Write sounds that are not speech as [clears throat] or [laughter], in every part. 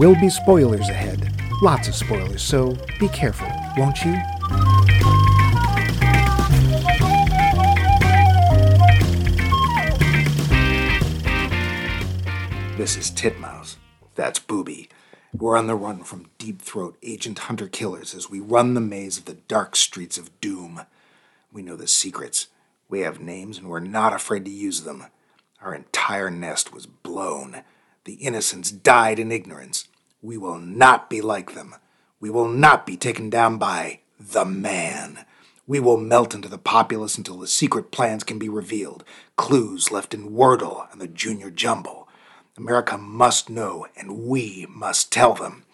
Will be spoilers ahead. Lots of spoilers, so be careful, won't you? This is Titmouse. That's Booby. We're on the run from deep throat agent hunter killers as we run the maze of the dark streets of doom. We know the secrets. We have names and we're not afraid to use them. Our entire nest was blown. The innocents died in ignorance. We will not be like them. We will not be taken down by the man. We will melt into the populace until the secret plans can be revealed, clues left in Wordle and the Junior Jumble. America must know, and we must tell them.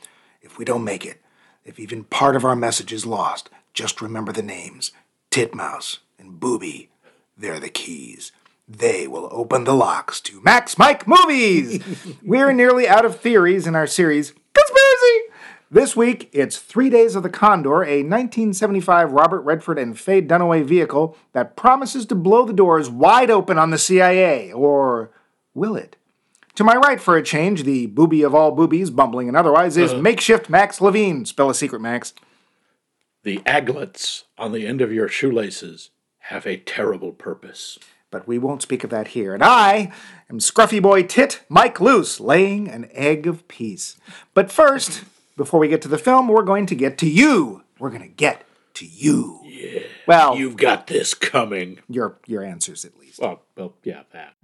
If we don't make it, if even part of our message is lost, just remember the names Titmouse and Booby. They're the keys. They will open the locks to Max Mike movies. [laughs] We're nearly out of theories in our series Conspiracy. This week, it's Three Days of the Condor, a 1975 Robert Redford and Faye Dunaway vehicle that promises to blow the doors wide open on the CIA. Or will it? To my right, for a change, the booby of all boobies, bumbling and otherwise, is uh-huh. makeshift Max Levine. Spell a secret, Max. The aglets on the end of your shoelaces have a terrible purpose. But we won't speak of that here. And I am Scruffy Boy Tit Mike Loose, laying an egg of peace. But first, before we get to the film, we're going to get to you. We're going to get to you. Yeah. Well, You've got this coming. your your answers at least. Well, well, yeah, that.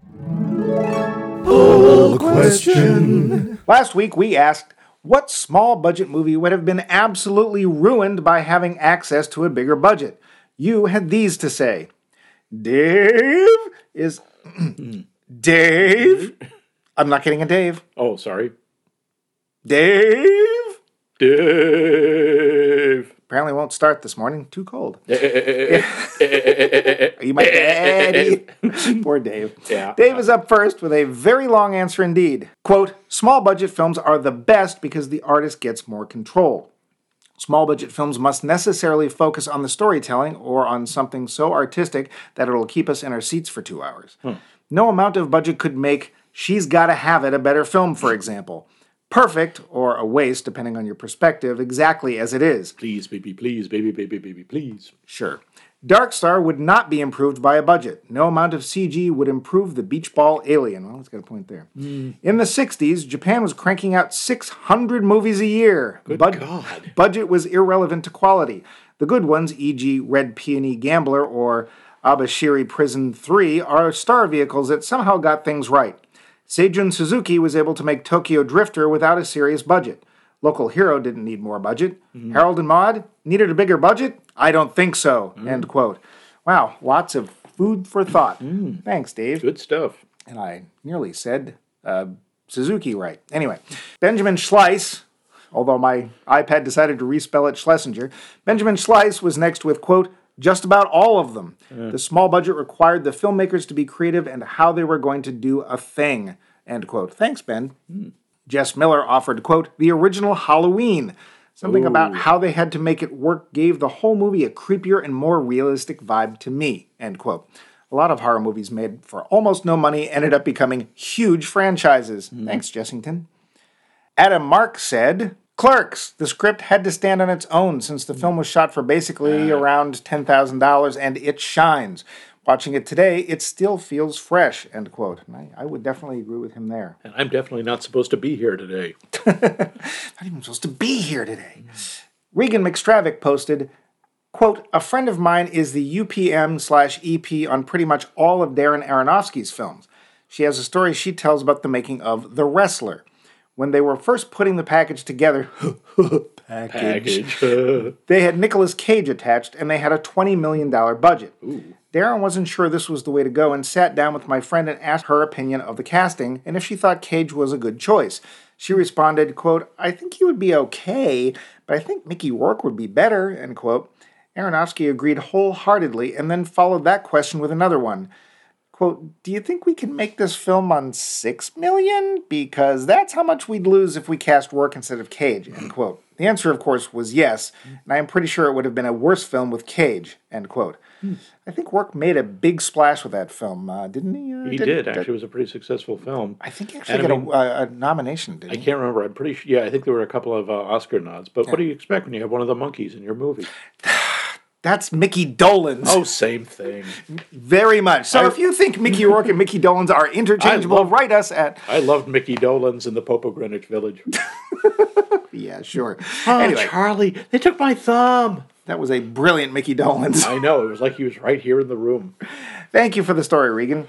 Poll question. Last week we asked what small budget movie would have been absolutely ruined by having access to a bigger budget. You had these to say. Dave is Dave. I'm not getting a Dave. Oh, sorry. Dave Dave. apparently won't start this morning. Too cold. Are you my daddy? Poor Dave. Yeah. Dave is up first with a very long answer indeed. Quote, small budget films are the best because the artist gets more control. Small budget films must necessarily focus on the storytelling or on something so artistic that it'll keep us in our seats for two hours. Hmm. No amount of budget could make She's Gotta Have It a better film, for example. Perfect, or a waste, depending on your perspective, exactly as it is. Please, baby, please, baby, baby, baby, please. Sure. Dark Star would not be improved by a budget. No amount of CG would improve the beach ball alien. Well, let's get a point there. Hmm. In the 60s, Japan was cranking out 600 movies a year. Good Bud- God. Budget was irrelevant to quality. The good ones, e.g., Red Peony Gambler or Abashiri Prison 3, are star vehicles that somehow got things right. Seijun Suzuki was able to make Tokyo Drifter without a serious budget. Local Hero didn't need more budget. Mm-hmm. Harold and Maude needed a bigger budget? I don't think so. Mm. End quote. Wow, lots of food for thought. Mm. Thanks, Dave. Good stuff. And I nearly said uh, Suzuki right. Anyway, Benjamin Schleiss, although my iPad decided to respell it Schlesinger, Benjamin Schleiss was next with, quote, just about all of them. The small budget required the filmmakers to be creative and how they were going to do a thing, end quote. Thanks, Ben. Mm. Jess Miller offered, quote, the original Halloween. Something about how they had to make it work gave the whole movie a creepier and more realistic vibe to me, end quote. A lot of horror movies made for almost no money ended up becoming huge franchises. Mm-hmm. Thanks, Jessington. Adam Mark said, Clerks, the script had to stand on its own since the film was shot for basically around $10,000 and it shines. Watching it today, it still feels fresh, end quote. And I, I would definitely agree with him there. And I'm definitely not supposed to be here today. [laughs] Not even supposed to be here today. Regan McStravick posted, quote, a friend of mine is the UPM slash EP on pretty much all of Darren Aronofsky's films. She has a story she tells about the making of The Wrestler. When they were first putting the package together, [laughs] package, Package. [laughs] they had Nicolas Cage attached and they had a $20 million budget. Darren wasn't sure this was the way to go and sat down with my friend and asked her opinion of the casting and if she thought Cage was a good choice. She responded, quote, I think he would be okay, but I think Mickey Rourke would be better, end quote. Aronofsky agreed wholeheartedly and then followed that question with another one. quote, Do you think we can make this film on six million? Because that's how much we'd lose if we cast Rourke instead of Cage, end quote. The answer, of course, was yes, and I am pretty sure it would have been a worse film with Cage, end quote. I think Rourke made a big splash with that film, uh, didn't he? Uh, He did, actually. It was a pretty successful film. I think he actually And I got mean- a, a, nomination, didn't I he? can't remember. I'm pretty sure. Yeah, I think there were a couple of uh, Oscar nods. But what do you expect when you have one of the Monkees in your movie? [laughs] That's Mickey Dolenz. Oh, same thing. Very much. So I- if you think Mickey Rourke and Mickey Dolenz are interchangeable, write us at I loved Mickey Dolenz in the Pope of Greenwich Village. [laughs] yeah, sure. [laughs] Oh, anyway, Charlie, they took my thumb. that was a brilliant Mickey Dolenz. I know. It was like he was right here in the room. Thank you for the story, Regan.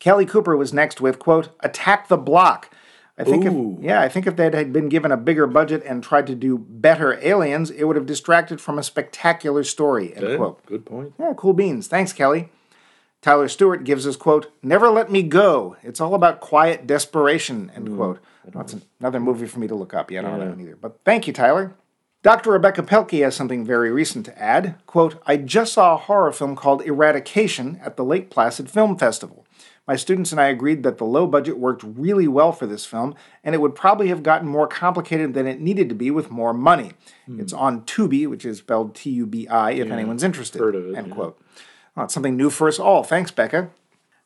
Kelly Cooper was next with quote Attack the Block. I think Ooh. if yeah, I think if they had been given a bigger budget and tried to do better aliens, it would have distracted from a spectacular story. End Eh, quote. Good point. Yeah, cool beans. Thanks, Kelly. Tyler Stewart gives us quote, Never let me go. It's all about quiet desperation, end quote. That's another movie for me to look up. Yeah, I don't know that one either. But thank you, Tyler. Dr. Rebecca Pelkey has something very recent to add. Quote, I just saw a horror film called Eradication at the Lake Placid Film Festival. My students and I agreed that the low budget worked really well for this film, and it would probably have gotten more complicated than it needed to be with more money. Hmm. It's on Tubi, which is spelled T U B I, if anyone's interested. heard of it, End yeah. quote. Well, it's something new for us all. Thanks, Becca.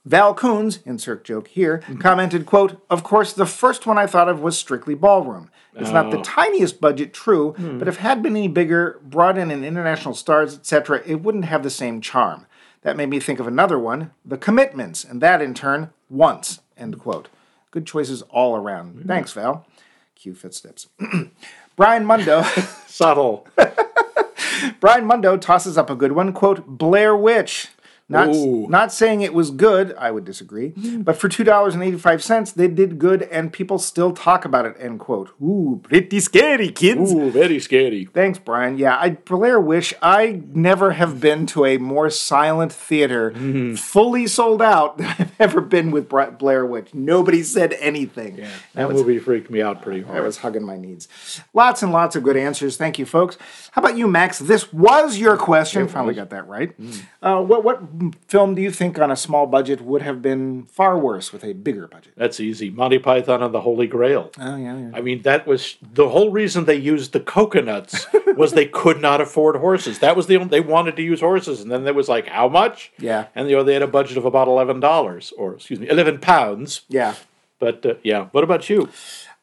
Val Coons, insert joke here, hmm. commented, quote, Of course, the first one I thought of was Strictly Ballroom. It's not the oh. tiniest budget, true, hmm. but if had been any bigger, brought in an international stars, etc., it wouldn't have the same charm. That made me think of another one, The Commitments, and that in turn, Once, end quote. Good choices all around. Thanks, Val. Cue footsteps. [clears throat] Brian Mundo. [laughs] Subtle. [laughs] Brian Mundo tosses up a good one, quote, Blair Witch. Not, Ooh. not saying it was good, I would disagree, but for $2.85, they did good and people still talk about it, end quote. Ooh, pretty scary, kids. Ooh, very scary. Thanks, Brian. Yeah, I Blair Witch. I never have been to a more silent theater, Mm-hmm. fully sold out, than I've ever been with Blair Witch. Nobody said anything. That, that was movie freaked me out pretty hard. I was hugging my knees. Lots and lots of good answers. Thank you, folks. How about you, Max? This was your question. Finally got that right. Uh, what what film do you think on a small budget would have been far worse with a bigger budget? That's easy. Monty Python and the Holy Grail. Oh yeah, yeah. I mean, that was the whole reason they used the coconuts [laughs] was they could not afford horses. That was the only, they wanted to use horses, and then there was like how much? Yeah. and you know they had a budget of about eleven dollars, or excuse me, eleven pounds. yeah. But uh, yeah, what about you?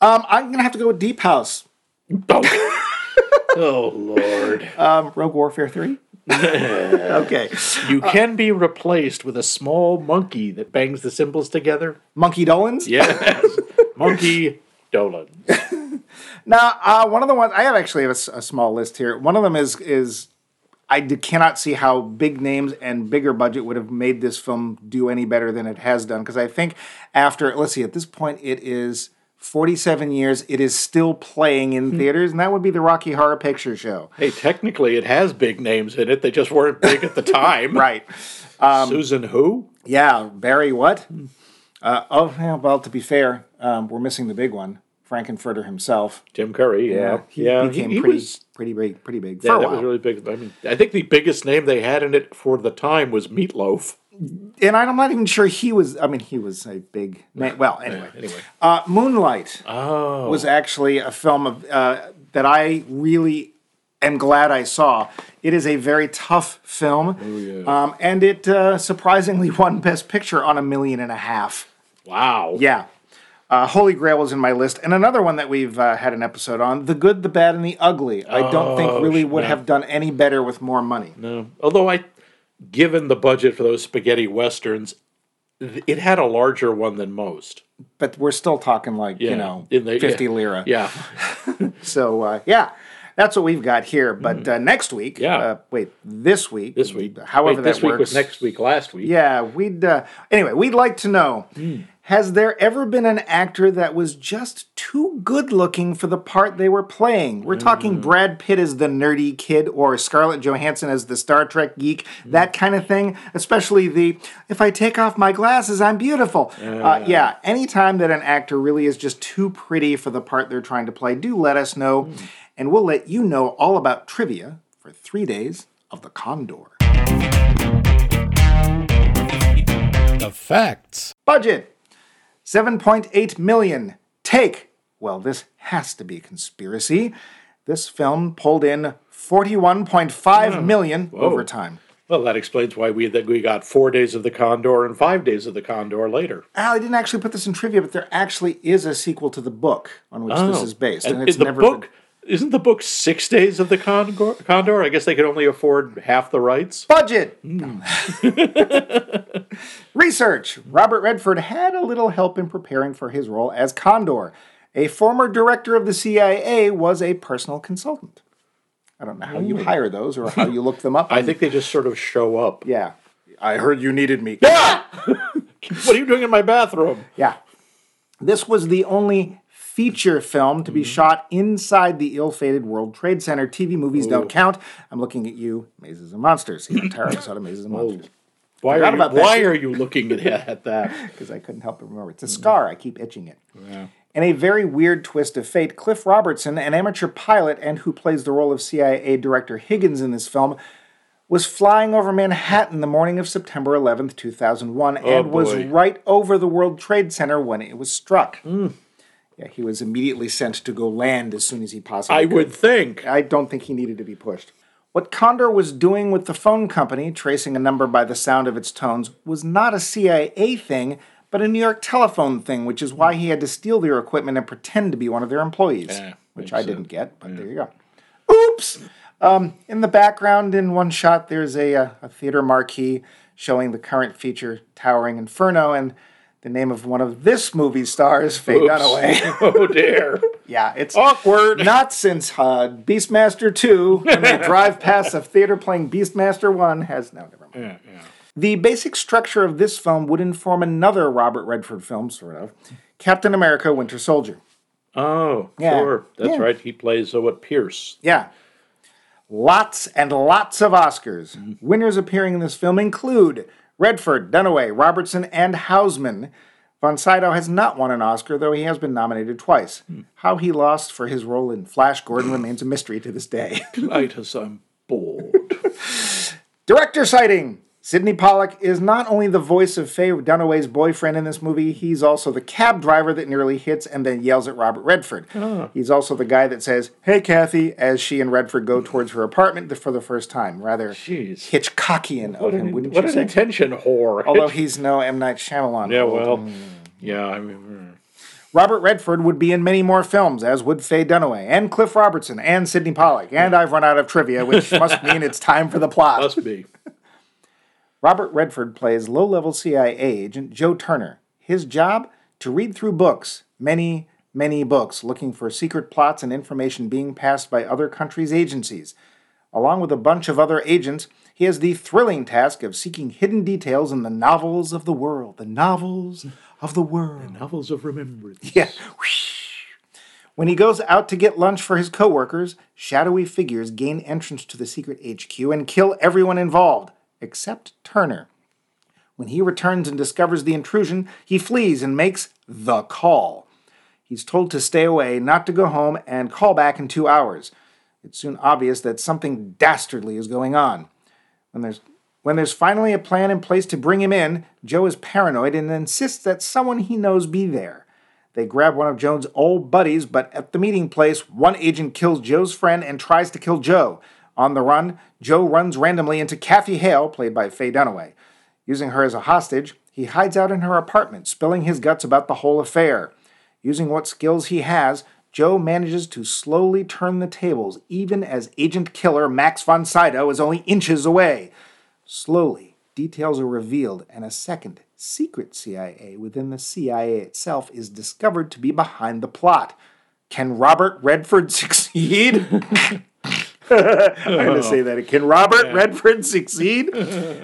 Um, I'm gonna have to go with Deep House. Oh, [laughs] oh Lord! Um, Rogue Warfare Three. [laughs] okay. You can be replaced with a small monkey that bangs the cymbals together. Monkey Dolenz. Yes, [laughs] monkey Dolan. [laughs] Now, uh, one of the ones I have actually have a, a small list here. One of them is is I d- cannot see how big names and bigger budget would have made this film do any better than it has done. Because I think after let's see, at this point it is 47 years. It is still playing in theaters, and that would be the Rocky Horror Picture Show. Hey, technically, it has big names in it. They just weren't big at the [laughs] time. Right. Susan who? Yeah. Barry. What? Uh, oh, yeah, well. To be fair, um, we're missing the big one, Frank-N-Furter himself. Tim Curry. Yeah, he yeah. became he, he pretty, was. pretty big, pretty big Yeah, for a that while. was really big. I mean, I think the biggest name they had in it for the time was Meatloaf. And I'm not even sure he was. I mean, he was a big man. Well, anyway, Anyway, uh, Moonlight oh, was actually a film of uh, that I really am glad I saw. It is a very tough film, yeah. um, and it uh, surprisingly [laughs] won Best Picture on a million and a half. wow. Yeah. Uh, Holy Grail was in my list, and another one that we've uh, had an episode on: The Good, the Bad, and the Ugly. I don't think Oh, really would yeah. have done any better with more money. No, although I, given the budget for those spaghetti westerns, it had a larger one than most. But we're still talking like Yeah, you know, in the- fifty yeah. lira. Yeah, [laughs] So uh, yeah, that's what we've got here. But uh, next week, Mm-hmm. Yeah. uh, wait, this week, this week. however Wait, that this week works. was next week. Last week. Yeah, we'd uh, anyway. We'd like to know: Hmm. Has there ever been an actor that was just too good looking for the part they were playing? We're Hmm. talking Brad Pitt as the nerdy kid, or Scarlett Johansson as the Star Trek geek, Hmm. that kind of thing. Especially the "If I take off my glasses, I'm beautiful." Uh, yeah, anytime that an actor really is just too pretty for the part they're trying to play, do let us know, Hmm. and we'll let you know all about trivia for three days of the Condor. The facts. Budget 7.8 million. Take. Well, this has to be a conspiracy. This film pulled in 41.5 hmm. million over time. Well, that explains why we that we got four days of the Condor and five days of the Condor later. Al, I didn't actually put this in trivia, but there actually is a sequel to the book on which this oh. is based, and, it's the never book. been- Isn't the book six days of the Condor? Condor? I guess they could only afford half the rights. Budget. Hmm. [laughs] Research. Robert Redford had a little help in preparing for his role as Condor. A former director of the CIA was a personal consultant. I don't know how you hmm. hire those or how you look them up. [laughs] I think they just sort of show up. Yeah. I heard you needed me. Yeah! [laughs] What are you doing in my bathroom? Yeah. This was the only feature film to be mm-hmm. shot inside the ill-fated World Trade Center. TV movies don't oh. count. I'm looking at you, Mazes and Monsters. The entire episode of Mazes and oh. Monsters. Why are you, why are you looking at, at that? [laughs] Because I couldn't help but remember. It's a mm. scar. I keep itching it. In a very weird twist of fate, Cliff Robertson, an amateur pilot and who plays the role of CIA Director Higgins in this film, was flying over Manhattan the morning of September 11th, 2001, and was right over the World Trade Center when it was struck. Mm. Yeah, he was immediately sent to go land as soon as he possibly I could. would think. I don't think he needed to be pushed. What Condor was doing with the phone company, tracing a number by the sound of its tones, was not a CIA thing, but a New York telephone thing, which is why he had to steal their equipment and pretend to be one of their employees. Yeah, which I didn't get, but there you go. Oops! Um, in the background, in one shot, there's a, uh, a theater marquee showing the current feature, Towering Inferno, and the name of one of this movie's stars, Faye Oops. Dunaway. [laughs] Oh dear. yeah, it's Awkward. not since uh, Beastmaster 2, when they [laughs] drive past a theater playing Beastmaster 1, has no, never mind. Yeah, yeah. The basic structure of this film would inform another Robert Redford film, sort of Captain America Winter Soldier. Oh, Yeah. sure. That's Yeah. right. He plays uh, what Pierce. Yeah. Lots and lots of Oscars. Winners appearing in this film include Redford, Dunaway, Robertson, and Houseman. Von Sydow has not won an Oscar, though he has been nominated twice. Hmm. How he lost for his role in Flash Gordon remains a mystery to this day. Titus, I'm bored. [laughs] Director sighting. Sydney Pollack is not only the voice of Faye Dunaway's boyfriend in this movie, he's also the cab driver that nearly hits and then yells at Robert Redford. He's also the guy that says, Hey, Kathy, as she and Redford go towards her apartment for the first time. Rather Jeez. Hitchcockian of What him, an, wouldn't what you an say? attention whore. Although [laughs] he's no M. Night Shyamalan. yeah, well, yeah, I mean, mm. Robert Redford would be in many more films, as would Faye Dunaway, and Cliff Robertson, and Sydney Pollack. And I've run out of trivia, which must mean it's time for the plot. must be. [laughs] Robert Redford plays low level CIA agent Joe Turner. His job? To read through books, many, many books, looking for secret plots and information being passed by other countries' agencies. Along with a bunch of other agents, he has the thrilling task of seeking hidden details in the novels of the world. The novels of the world. The novels of remembrance. Yeah. When he goes out to get lunch for his coworkers, shadowy figures gain entrance to the secret HQ and kill everyone involved, except Turner. When he returns and discovers the intrusion, he flees and makes the call. He's told to stay away, not to go home, and call back in two hours. It's soon obvious that something dastardly is going on. When there's when there's finally a plan in place to bring him in, Joe is paranoid and insists that someone he knows be there. They grab one of Joe's old buddies, but at the meeting place, one agent kills Joe's friend and tries to kill Joe. On the run, Joe runs randomly into Kathy Hale, played by Faye Dunaway. Using her as a hostage, he hides out in her apartment, spilling his guts about the whole affair. Using what skills he has, Joe manages to slowly turn the tables, even as agent killer Max von Sydow is only inches away. Slowly, details are revealed, and a second, secret CIA within the CIA itself is discovered to be behind the plot. Can Robert Redford [laughs] succeed? [laughs] [laughs] I'm going to say that. Can Robert Redford succeed?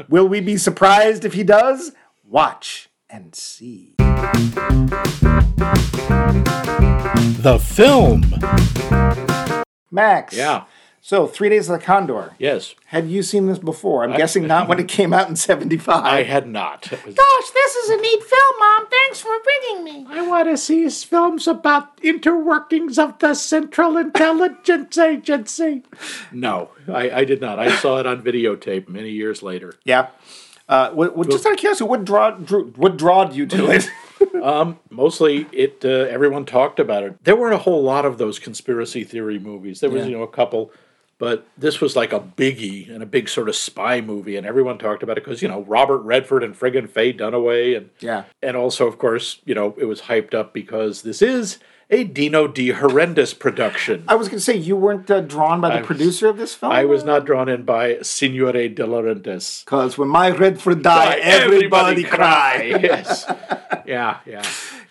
Will we be surprised if he does? Watch and see. The film. Max. Yeah. So, Three Days of the Condor. Yes. Had you seen this before? I'm guessing not when it came out in 75. I had not. Gosh, this is a neat film, Mom. Thanks for bringing me. I want to see films about interworkings of the Central Intelligence Agency. No, I, I did not. I saw it on videotape many years later. Yeah. Uh, what, what, just out of curiosity, what draw drew, what drawed you to it? [laughs] Mostly, it uh, everyone talked about it. There weren't a whole lot of those conspiracy theory movies. There was, Yeah. you know, a couple, but this was like a biggie and a big sort of spy movie, and everyone talked about it because you know Robert Redford and friggin' Faye Dunaway, and Yeah. and also of course you know it was hyped up because this is a Dino De Horrendous production. I was going to say you weren't uh, drawn by the was- producer of this film. I was not drawn in by Signore De Laurentiis. because when my red Redford die, everybody, cry. [laughs] yes. Yeah, yeah.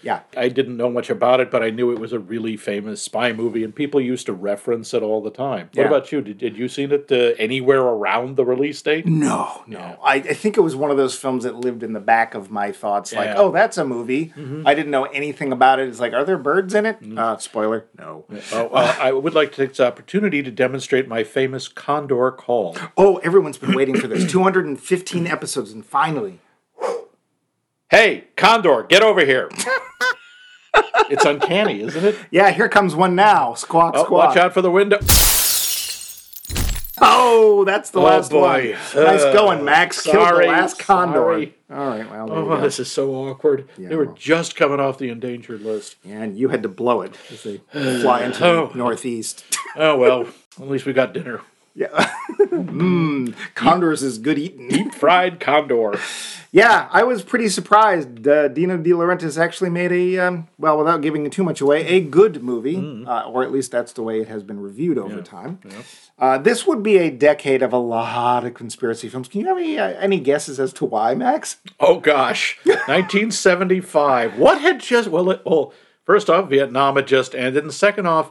Yeah. I didn't know much about it, but I knew it was a really famous spy movie, and people used to reference it all the time. What Yeah. about you? Did, did you see it uh, anywhere around the release date? No, no. I, I think it was one of those films that lived in the back of my thoughts. Like, Yeah. oh, that's a movie. I didn't know anything about it. It's like, are there birds in it? Uh, spoiler. No. Oh, well, I would like to take this opportunity to demonstrate my famous Condor call. Oh, everyone's been waiting for this. [clears throat] 215 episodes, and finally. Hey, Condor, get over here. [laughs] it's uncanny, isn't it? Yeah, here comes one now. Squawk, Oh, squawk. watch out for the window. Oh, that's the Oh, last boy. one. Nice Uh, going, Max. Killed the last condor. sorry. All right, well, there Oh, you go. this is so awkward. they were well. just coming off the endangered list. And you had to blow it as they fly into [sighs] Oh. the northeast. Oh, well, at least we got dinner. Yeah. Mmm. [laughs] Condors is good eating. Deep fried condor. Yeah, I was pretty surprised. Uh, Dino De Laurentiis actually made a, um, well, without giving too much away, a good movie, Mm. uh, or at least that's the way it has been reviewed over time. Uh, this would be a decade of a lot of conspiracy films. Can you have any, uh, any guesses as to why, Max? Oh gosh, [laughs] 1975. What had just well? It, well, first off, Vietnam had just ended, and second off,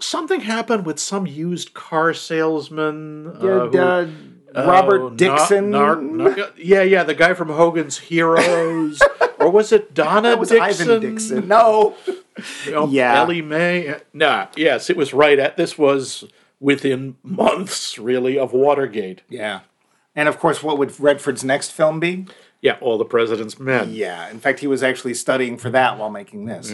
something happened with some used car salesman. uh, Did, who- uh, oh, Robert Nar- Dixon? Nar- Nar- yeah, yeah, the guy from Hogan's Heroes, [laughs] or was it Donna that was Dixon? Ivan Dixon. No. [laughs] Oh, Yeah. Ellie Mae. Nah, yes, it was right at. This was within months, really, of Watergate. Yeah. And of course, what would Redford's next film be? Yeah, all the president's men. Yeah, in fact, he was actually studying for that while making this.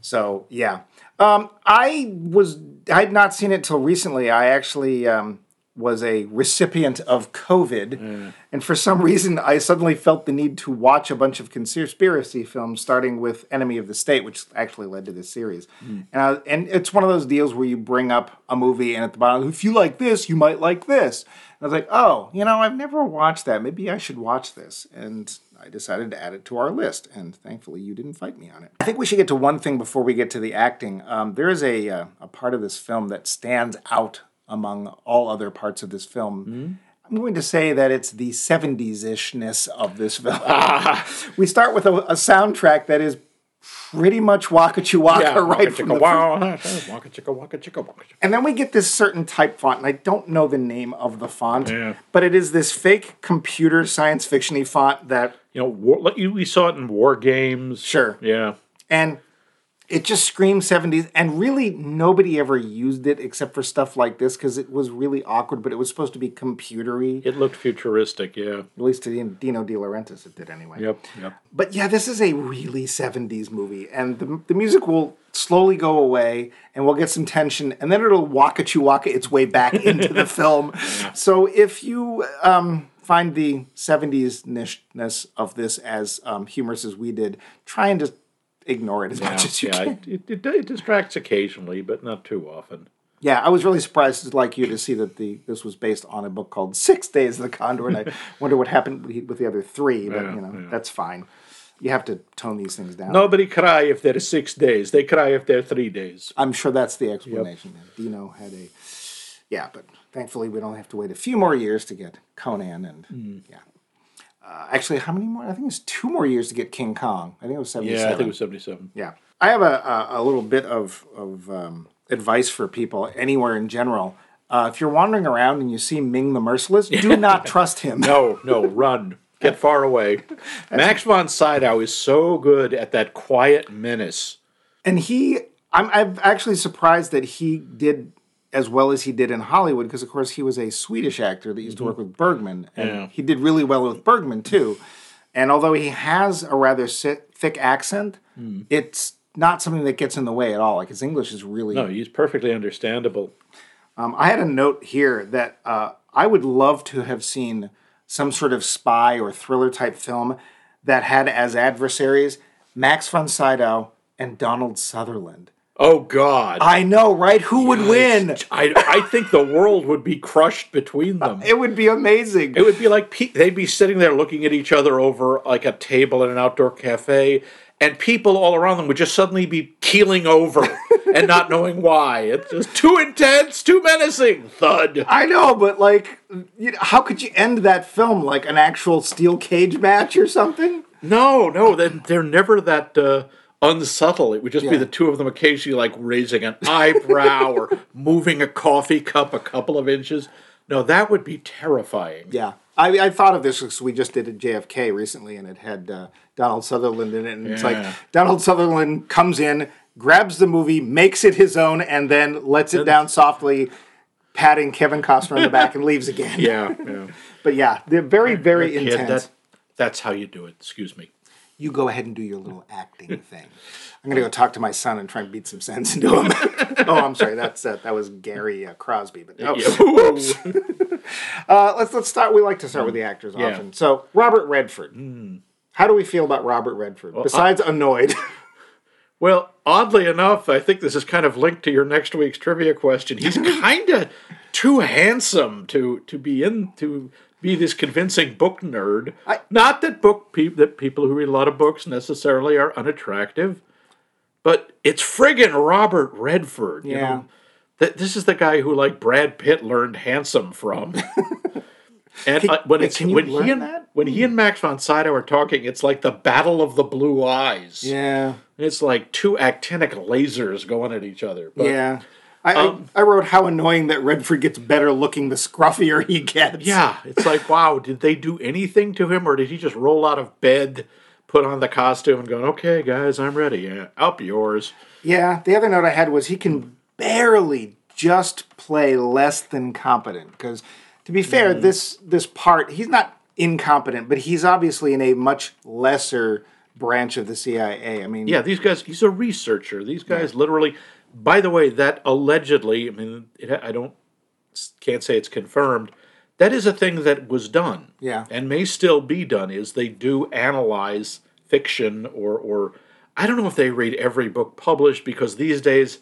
So yeah, um, I was I had not seen it till recently. I actually um, was a recipient of COVID, and for some reason, I suddenly felt the need to watch a bunch of conspiracy films, starting with Enemy of the State, which actually led to this series. And I, and it's one of those deals where you bring up a movie, and at the bottom, if you like this, you might like this. I was like, oh, you know, I've never watched that. Maybe I should watch this. And I decided to add it to our list. And thankfully, you didn't fight me on it. I think we should get to one thing before we get to the acting. Um, there is a, uh, a part of this film that stands out among all other parts of this film. I'm going to say that it's the 70s ishness of this film. [laughs] we start with a, a soundtrack that is pretty much Waka Waka Yeah, right waka from the [laughs] waka chicka waka chicka waka chicka. and then we get this certain type font, and I don't know the name of the font, Yeah. but it is this fake computer science fictiony font that, You know, war, you- we saw it in war games. sure, Yeah. and it just screams 70s, and really nobody ever used it except for stuff like this because it was really awkward, but it was supposed to be computery. It looked futuristic. Yeah. At least to Dino De Laurentiis, it did anyway. Yep. Yep. But yeah, this is a really 70s movie, and the, the music will slowly go away, and we'll get some tension, and then it'll waka waka its way back [laughs] into the film. So if you um, find the 70s nishness of this as um, humorous as we did, try and just ignore it as Yeah, much as you yeah, can. it, it, it distracts occasionally, but not too often. Yeah, I was really surprised, like you, to see that the this was based on a book called Six Days of the Condor, and I [laughs] wonder what happened with the other three. But Yeah, you know, yeah. that's fine. You have to tone these things down. Nobody cry if they're six days. They cry if they're three days. I'm sure that's the explanation. Dino had a, yeah, but thankfully we don't have to wait a few more years to get Conan, and Hmm. yeah. Uh, actually, how many more? I think it's two more years to get King Kong. I think it was Yeah, seventy-seven. I think it was seventy-seven. Yeah, I have a a, a little bit of of um, advice for people anywhere in general. Uh, if you're wandering around and you see Ming the Merciless, do not trust him. [laughs] No, no, run. Get [laughs] far away. Max von Sydow is so good at that quiet menace. And he, I'm, I'm actually surprised that he did as well as he did in Hollywood because, of course, he was a Swedish actor that used to work with Bergman, and Yeah. he did really well with Bergman too. And although he has a rather thick accent, it's not something that gets in the way at all. Like his English is really. No, he's perfectly understandable. Um, I had a note here that uh, I would love to have seen some sort of spy or thriller type film that had as adversaries Max von Sydow and Donald Sutherland. Oh God! I know, right? Who would win? I I think the world would be crushed between them. [laughs] It would be amazing. It would be like pe- they'd be sitting there looking at each other over like a table in an outdoor cafe, and people all around them would just suddenly be keeling over [laughs] and not knowing why. It's just too intense, too menacing. Thud. I know, but like, you know, how could you end that film like an actual steel cage match or something? No, no, they're, they're never that uh, unsubtle. It would just be the two of them occasionally like raising an eyebrow or [laughs] moving a coffee cup a couple of inches. No, that would be terrifying. Yeah, I, I thought of this because we just did a JFK recently, and it had uh, Donald Sutherland in it, and it's like Donald Sutherland comes in, grabs the movie, makes it his own, and then lets it down softly, patting Kevin Costner on the back, and leaves again. [laughs] Yeah, yeah. [laughs] But yeah, they're very, very Kid, intense. that, that's how you do it. Excuse me. You go ahead and do your little acting thing. I'm gonna go talk to my son and try and beat some sense into him. [laughs] oh, I'm sorry. That's uh, that was Gary uh, Crosby, but no. [laughs] Uh, let's let's start. We like to start with the actors Yeah. often. So Robert Redford. How do we feel about Robert Redford? Besides annoyed, [laughs] Well, oddly enough, I think this is kind of linked to your next week's trivia question. He's kind of too handsome to to be in to be this convincing book nerd. I- Not that book pe- that people who read a lot of books necessarily are unattractive, but it's friggin' Robert Redford. You Yeah. know? Th- this is the guy who like Brad Pitt learned handsome from. [laughs] And uh, when it's when he and that? when he and Max von Sydow are talking, it's like the battle of the blue eyes. yeah, It's like two actinic lasers going at each other. But yeah. I, Um, I I wrote how annoying that Redford gets better looking the scruffier he gets. yeah, it's like, wow, did they do anything to him or did he just roll out of bed, put on the costume, and go, okay, guys, I'm ready. Yeah, up yours. Yeah, the other note I had was he can barely just play less than competent. Because to be fair, Mm-hmm. this this part he's not incompetent, but he's obviously in a much lesser branch of the CIA. I mean, Yeah, these guys, he's a researcher. These guys literally, by the way, that allegedly, I mean, it, I don't, can't say it's confirmed. That is a thing that was done. Yeah. And may still be done, is they do analyze fiction or, or, I don't know if they read every book published because these days,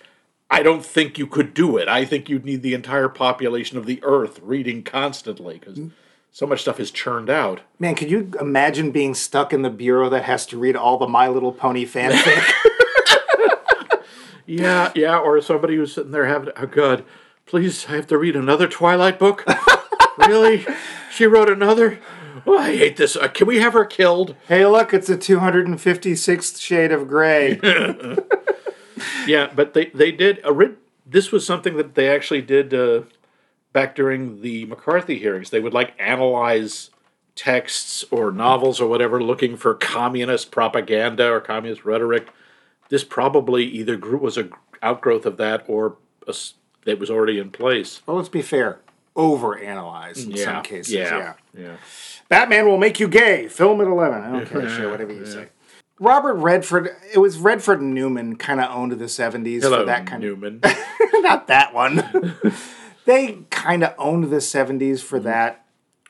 I don't think you could do it. I think you'd need the entire population of the earth reading constantly because mm. so much stuff is churned out. man, could you imagine being stuck in the bureau that has to read all the My Little Pony fanfic? [laughs] Yeah, yeah, or somebody who's sitting there having, oh God, please, I have to read another Twilight book? [laughs] really? She wrote another? Oh, I hate this. Uh, can we have her killed? hey, look, it's a 256th shade of gray. [laughs] Yeah, but they, they did, a rid- this was something that they actually did uh, back during the McCarthy hearings. They would like analyze texts or novels or whatever looking for communist propaganda or communist rhetoric. This probably either grew, was a outgrowth of that or a it was already in place. well, let's be fair. Overanalyze in some cases. yeah. yeah. yeah. Batman will make you gay. Film at 11. I don't care. [laughs] Sure, whatever you say. Robert Redford, it was Redford and Newman kind of owned the 70s Hello, for that kind Newman. of. [laughs] Not that one. [laughs] they kind of owned the 70s for mm-hmm. that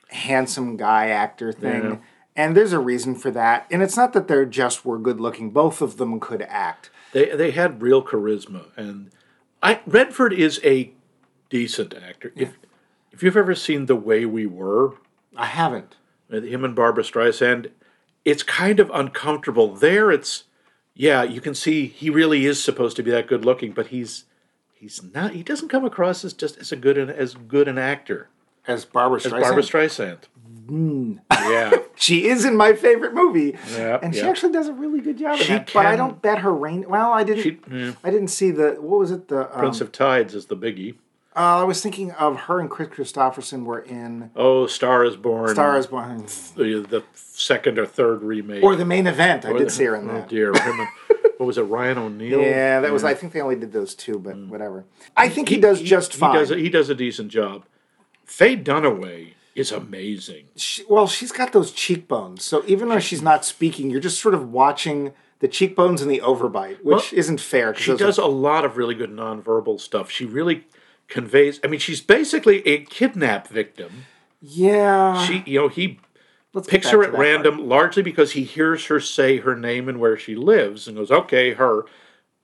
handsome guy actor thing. Yeah. And there's a reason for that. And it's not that they're just were good looking, both of them could act. they they had real charisma, and I Redford is a decent actor. If if you've ever seen The Way We Were, I haven't. him and Barbra Streisand, it's kind of uncomfortable. There, it's yeah, you can see he really is supposed to be that good looking, but he's he's not. He doesn't come across as just as a good an, as good an actor As Barbara as Barbra Streisand. Yeah, [laughs] She is in my favorite movie, Yeah, and she actually does a really good job. She that, but I don't bet her range. Well, I didn't. She- yeah. I didn't see the what was it? The um, Prince of Tides is the biggie. uh, I was thinking of her and Kris Kristofferson were in Oh, Star is Born. Star Is Born, the, the second or third remake. or the main event. I did see her in that. Oh that. dear, him and, what was it? Ryan O'Neal. Yeah, that was. I think they only did those two, but whatever. I think he, does just he fine. does. A, he does a decent job. Faye Dunaway is amazing. She- well, she's got those cheekbones, so even though she's not speaking, you're just sort of watching the cheekbones and the overbite, which Well, isn't fair. She those are- does a lot of really good nonverbal stuff. She really conveys. I mean, she's basically a kidnap victim, Yeah. She, you know, he Let's picks her at random part. largely because he hears her say her name and where she lives and goes, okay, her.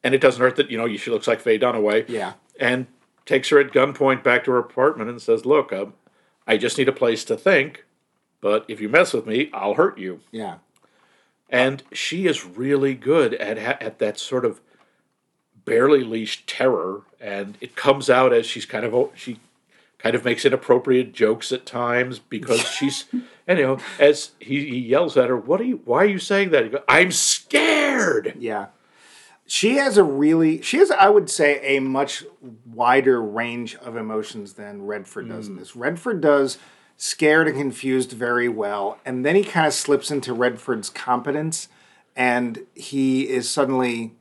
And it doesn't hurt that, you know, she looks like Faye Dunaway. Yeah. And takes her at gunpoint back to her apartment and says, look, um, I just need a place to think, but if you mess with me, I'll hurt you. Yeah. And she is really good at, at that sort of barely leashed terror. And it comes out as she's kind of, she kind of makes inappropriate jokes at times because [laughs] she's, and you know, as he, he yells at her, what are you, why are you saying that? He goes, I'm scared. Yeah. She has a really, she has, I would say, a much wider range of emotions than Redford does in hmm. this. Redford does scared and confused very well, and then he kind of slips into Redford's competence, and he is suddenly,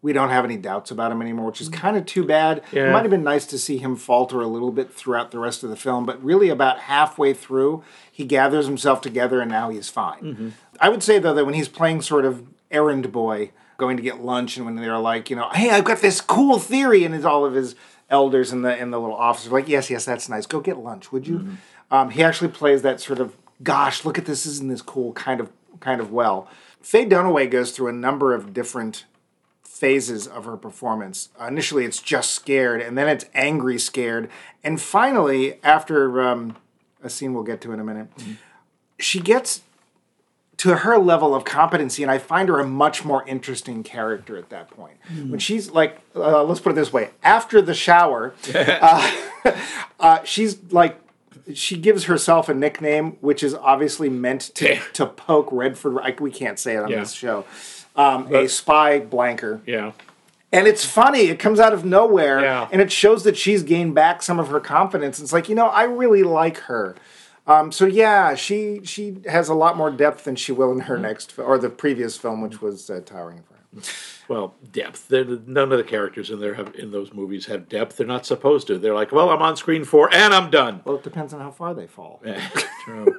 we don't have any doubts about him anymore, which is hmm. kind of too bad. It might have been nice to see him falter a little bit throughout the rest of the film, but really about halfway through, he gathers himself together and now he's fine. Mm-hmm. I would say, though, that when he's playing sort of errand boy, going to get lunch, and when they're like, you know, hey, I've got this cool theory, and it's all of his elders in the in the little office like, yes, yes, that's nice. Go get lunch, would you? Um, he actually plays that sort of, gosh, look at this, isn't this cool? Kind of, kind of well. Faye Dunaway goes through a number of different phases of her performance. Uh, initially, it's just scared, and then it's angry scared, and finally, after um, a scene we'll get to in a minute, she gets to her level of competency, and I find her a much more interesting character at that point. When she's like, uh, let's put it this way: after the shower, [laughs] uh, [laughs] uh, she's like. She gives herself a nickname, which is obviously meant to, to poke Redford. Like we can't say it on Yeah. this show. Um, a spy blanker, Yeah. and it's funny. It comes out of nowhere, Yeah. and it shows that she's gained back some of her confidence. It's like you know, I really like her. Um, so yeah, she she has a lot more depth than she will in Mm-hmm. her next fi- or the previous film, which was uh, Towering Inferno. Well, depth. They're, none of the characters in there have in those movies have depth. They're not supposed to. They're like, well, I'm on screen four and I'm done. Well, it depends on how far they fall. [laughs] True.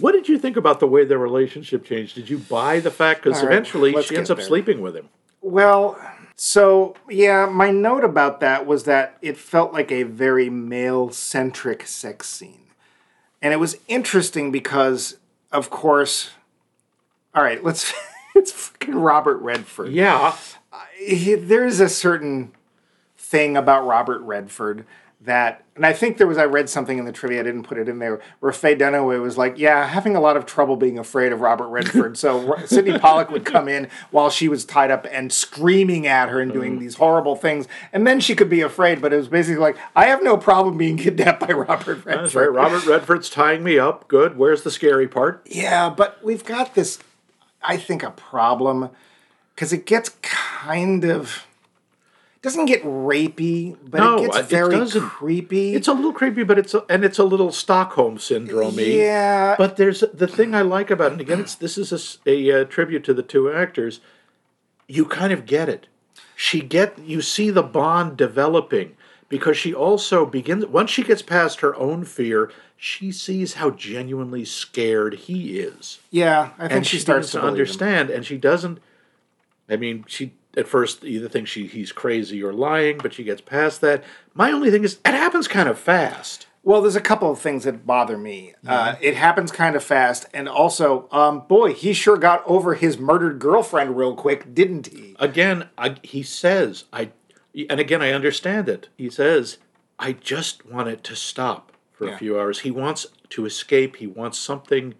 what did you think about the way their relationship changed? Did you buy the fact? Because right, eventually she ends up there. sleeping with him. Well, so yeah, my note about that was that it felt like a very male centric sex scene. And it was interesting because, of course, all right, let's, [laughs] it's freaking Robert Redford. Yeah. He, there's a certain thing about Robert Redford that, and I think there was, I read something in the trivia, I didn't put it in there, where Faye Dunaway was like, yeah, having a lot of trouble being afraid of Robert Redford. so [laughs] Sydney Pollack would come in while she was tied up and screaming at her and doing mm. these horrible things. And then she could be afraid, but it was basically like, I have no problem being kidnapped by Robert Redford. That's right. Robert Redford's tying me up. Good. Where's the scary part? Yeah, but we've got this, I think, a problem because it gets kind of doesn't get rapey, but No, it gets very doesn't. creepy. It's a little creepy, but it's a, and it's a little Stockholm syndrome. Yeah. But there's the thing I like about it. And again, it's this is a uh, tribute to the two actors. You kind of get it. She get you see the bond developing because she also begins once she gets past her own fear. She sees how genuinely scared he is. yeah, I think and she, she, starts to believe him. understand and she doesn't i mean she at first either thinks she he's crazy or lying but she gets past that. My only thing is it happens kind of fast. Well, there's a couple of things that bother me. Uh, it happens kind of fast, and also, um, boy, he sure got over his murdered girlfriend real quick, didn't he? again I, he says i and again i understand it. He says i just want it to stop for Yeah. a few hours. He wants to escape. He wants something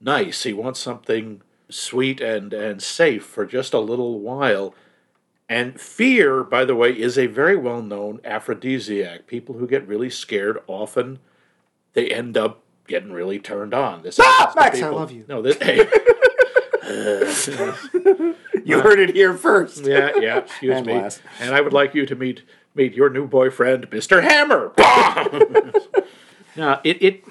nice. He wants something sweet and and safe for just a little while and fear by the way is a very well known aphrodisiac people who get really scared often they end up getting really turned on this ah! happens to Max, I love you. no this hey, [laughs] You heard it here first. yeah, yeah. Excuse And me. last. And I would like you to meet meet your new boyfriend, Mister Hammer. [laughs] now, it it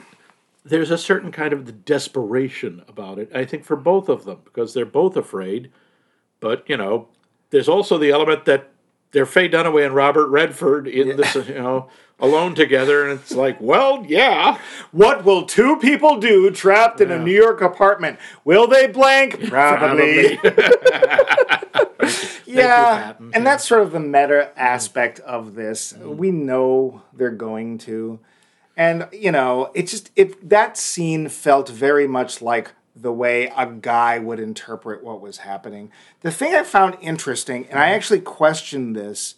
there's a certain kind of desperation about it. I think for both of them because they're both afraid, but you know, there's also the element that they're Faye Dunaway and Robert Redford in this, you know, alone together, and it's like, well, yeah, What will two people do trapped in a New York apartment? Will they blank? [laughs] Probably. [laughs] yeah, and that's sort of the meta aspect of this. We know they're going to, And you know, it just it that scene felt very much like the way a guy would interpret what was happening. The thing I found interesting, and I mm-hmm. actually questioned this,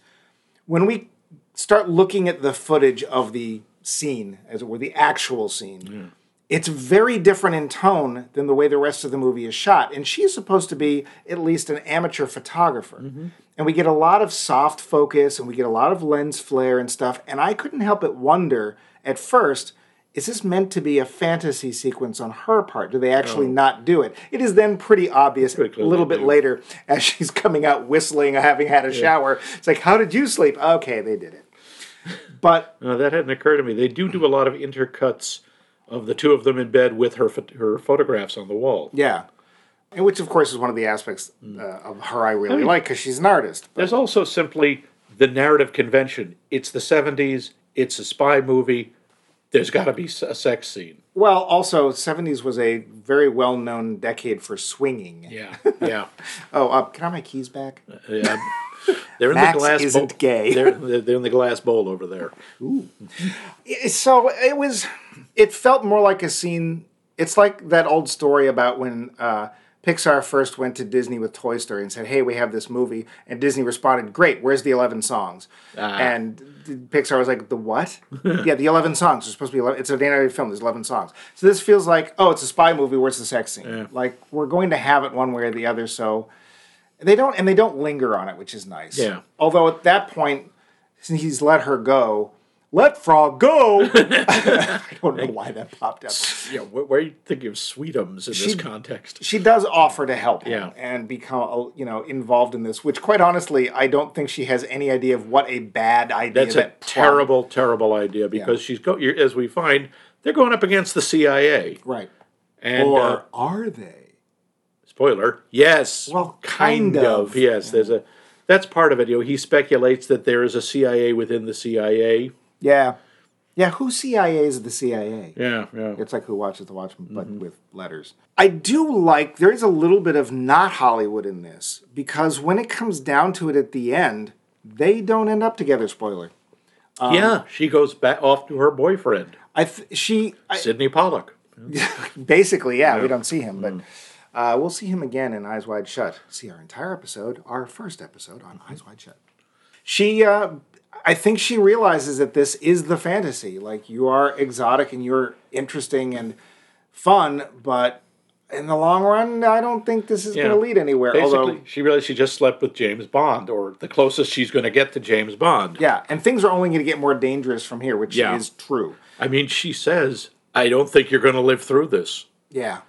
when we start looking at the footage of the scene, as it were, the actual scene, it's very different in tone than the way the rest of the movie is shot. And she's supposed to be at least an amateur photographer. Mm-hmm. And we get a lot of soft focus and we get a lot of lens flare and stuff. And I couldn't help but wonder at first is this meant to be a fantasy sequence on her part? Do they actually not do it? It is then pretty obvious Pretty a little bit do. later [laughs] as she's coming out whistling, having had a shower. It's like, how did you sleep? Okay, they did it. But [laughs] No, that hadn't occurred to me. They do do a lot of intercuts of the two of them in bed with her her photographs on the wall. yeah, and which of course is one of the aspects uh, of her I really like because she's an artist. But There's also simply the narrative convention. It's the 70s, it's a spy movie. There's got to be a sex scene. well, also '70s was a very well-known decade for swinging. Yeah, [laughs] yeah. Oh, uh, can I have my keys back? yeah. They're in Max the glass isn't bowl. gay. They're they're in the glass bowl over there. Ooh. so it was it felt more like a scene it's like that old story about when uh, pixar first went to disney with toy story and said hey we have this movie. And disney responded great where's the 11 songs? Ah. And pixar was like the what? [laughs] Yeah the 11 songs. There's supposed to be 11, it's an animated film there's 11 songs. So this feels like oh it's a spy movie where's the sex scene. Like we're going to have it one way or the other so they don't and they don't linger on it which is nice. Yeah. although at that point since he's let her go let frog go [laughs] [laughs] i don't know why that popped up Yeah, where, you thinking of Sweetums in this context? she does offer to help him Yeah. and become uh, you know involved in this which quite honestly i don't think she has any idea of what a bad idea That's a that prob- terrible, terrible idea because she's go. You're, as we find, they're going up against the CIA. right And or uh, are they spoiler, yes, Well, kind of. yes. There's a that's part of it. You know, he speculates that there is a CIA within the CIA. Yeah yeah who cia is the cia Yeah, yeah. It's like Who Watches the Watchmen, but Mm-hmm. with letters. I do like, there is a little bit of not Hollywood in this, because when it comes down to it at the end, they don't end up together, spoiler. Um, yeah, she goes back off to her boyfriend, I th- she, I, Sydney Pollack. [laughs] basically, yeah, we don't see him, Mm. but uh, we'll see him again in Eyes Wide Shut. See our entire episode, our first episode on Eyes Wide Shut. She, uh, I think she realizes that this is the fantasy. Like, you are exotic and you're interesting and fun, but in the long run, I don't think this is Yeah. going to lead anywhere. Basically, Although, she realized she just slept with James Bond, or the closest she's going to get to James Bond. yeah, and things are only going to get more dangerous from here, which Yeah. is true. I mean, she says, "I don't think you're going to live through this," Yeah.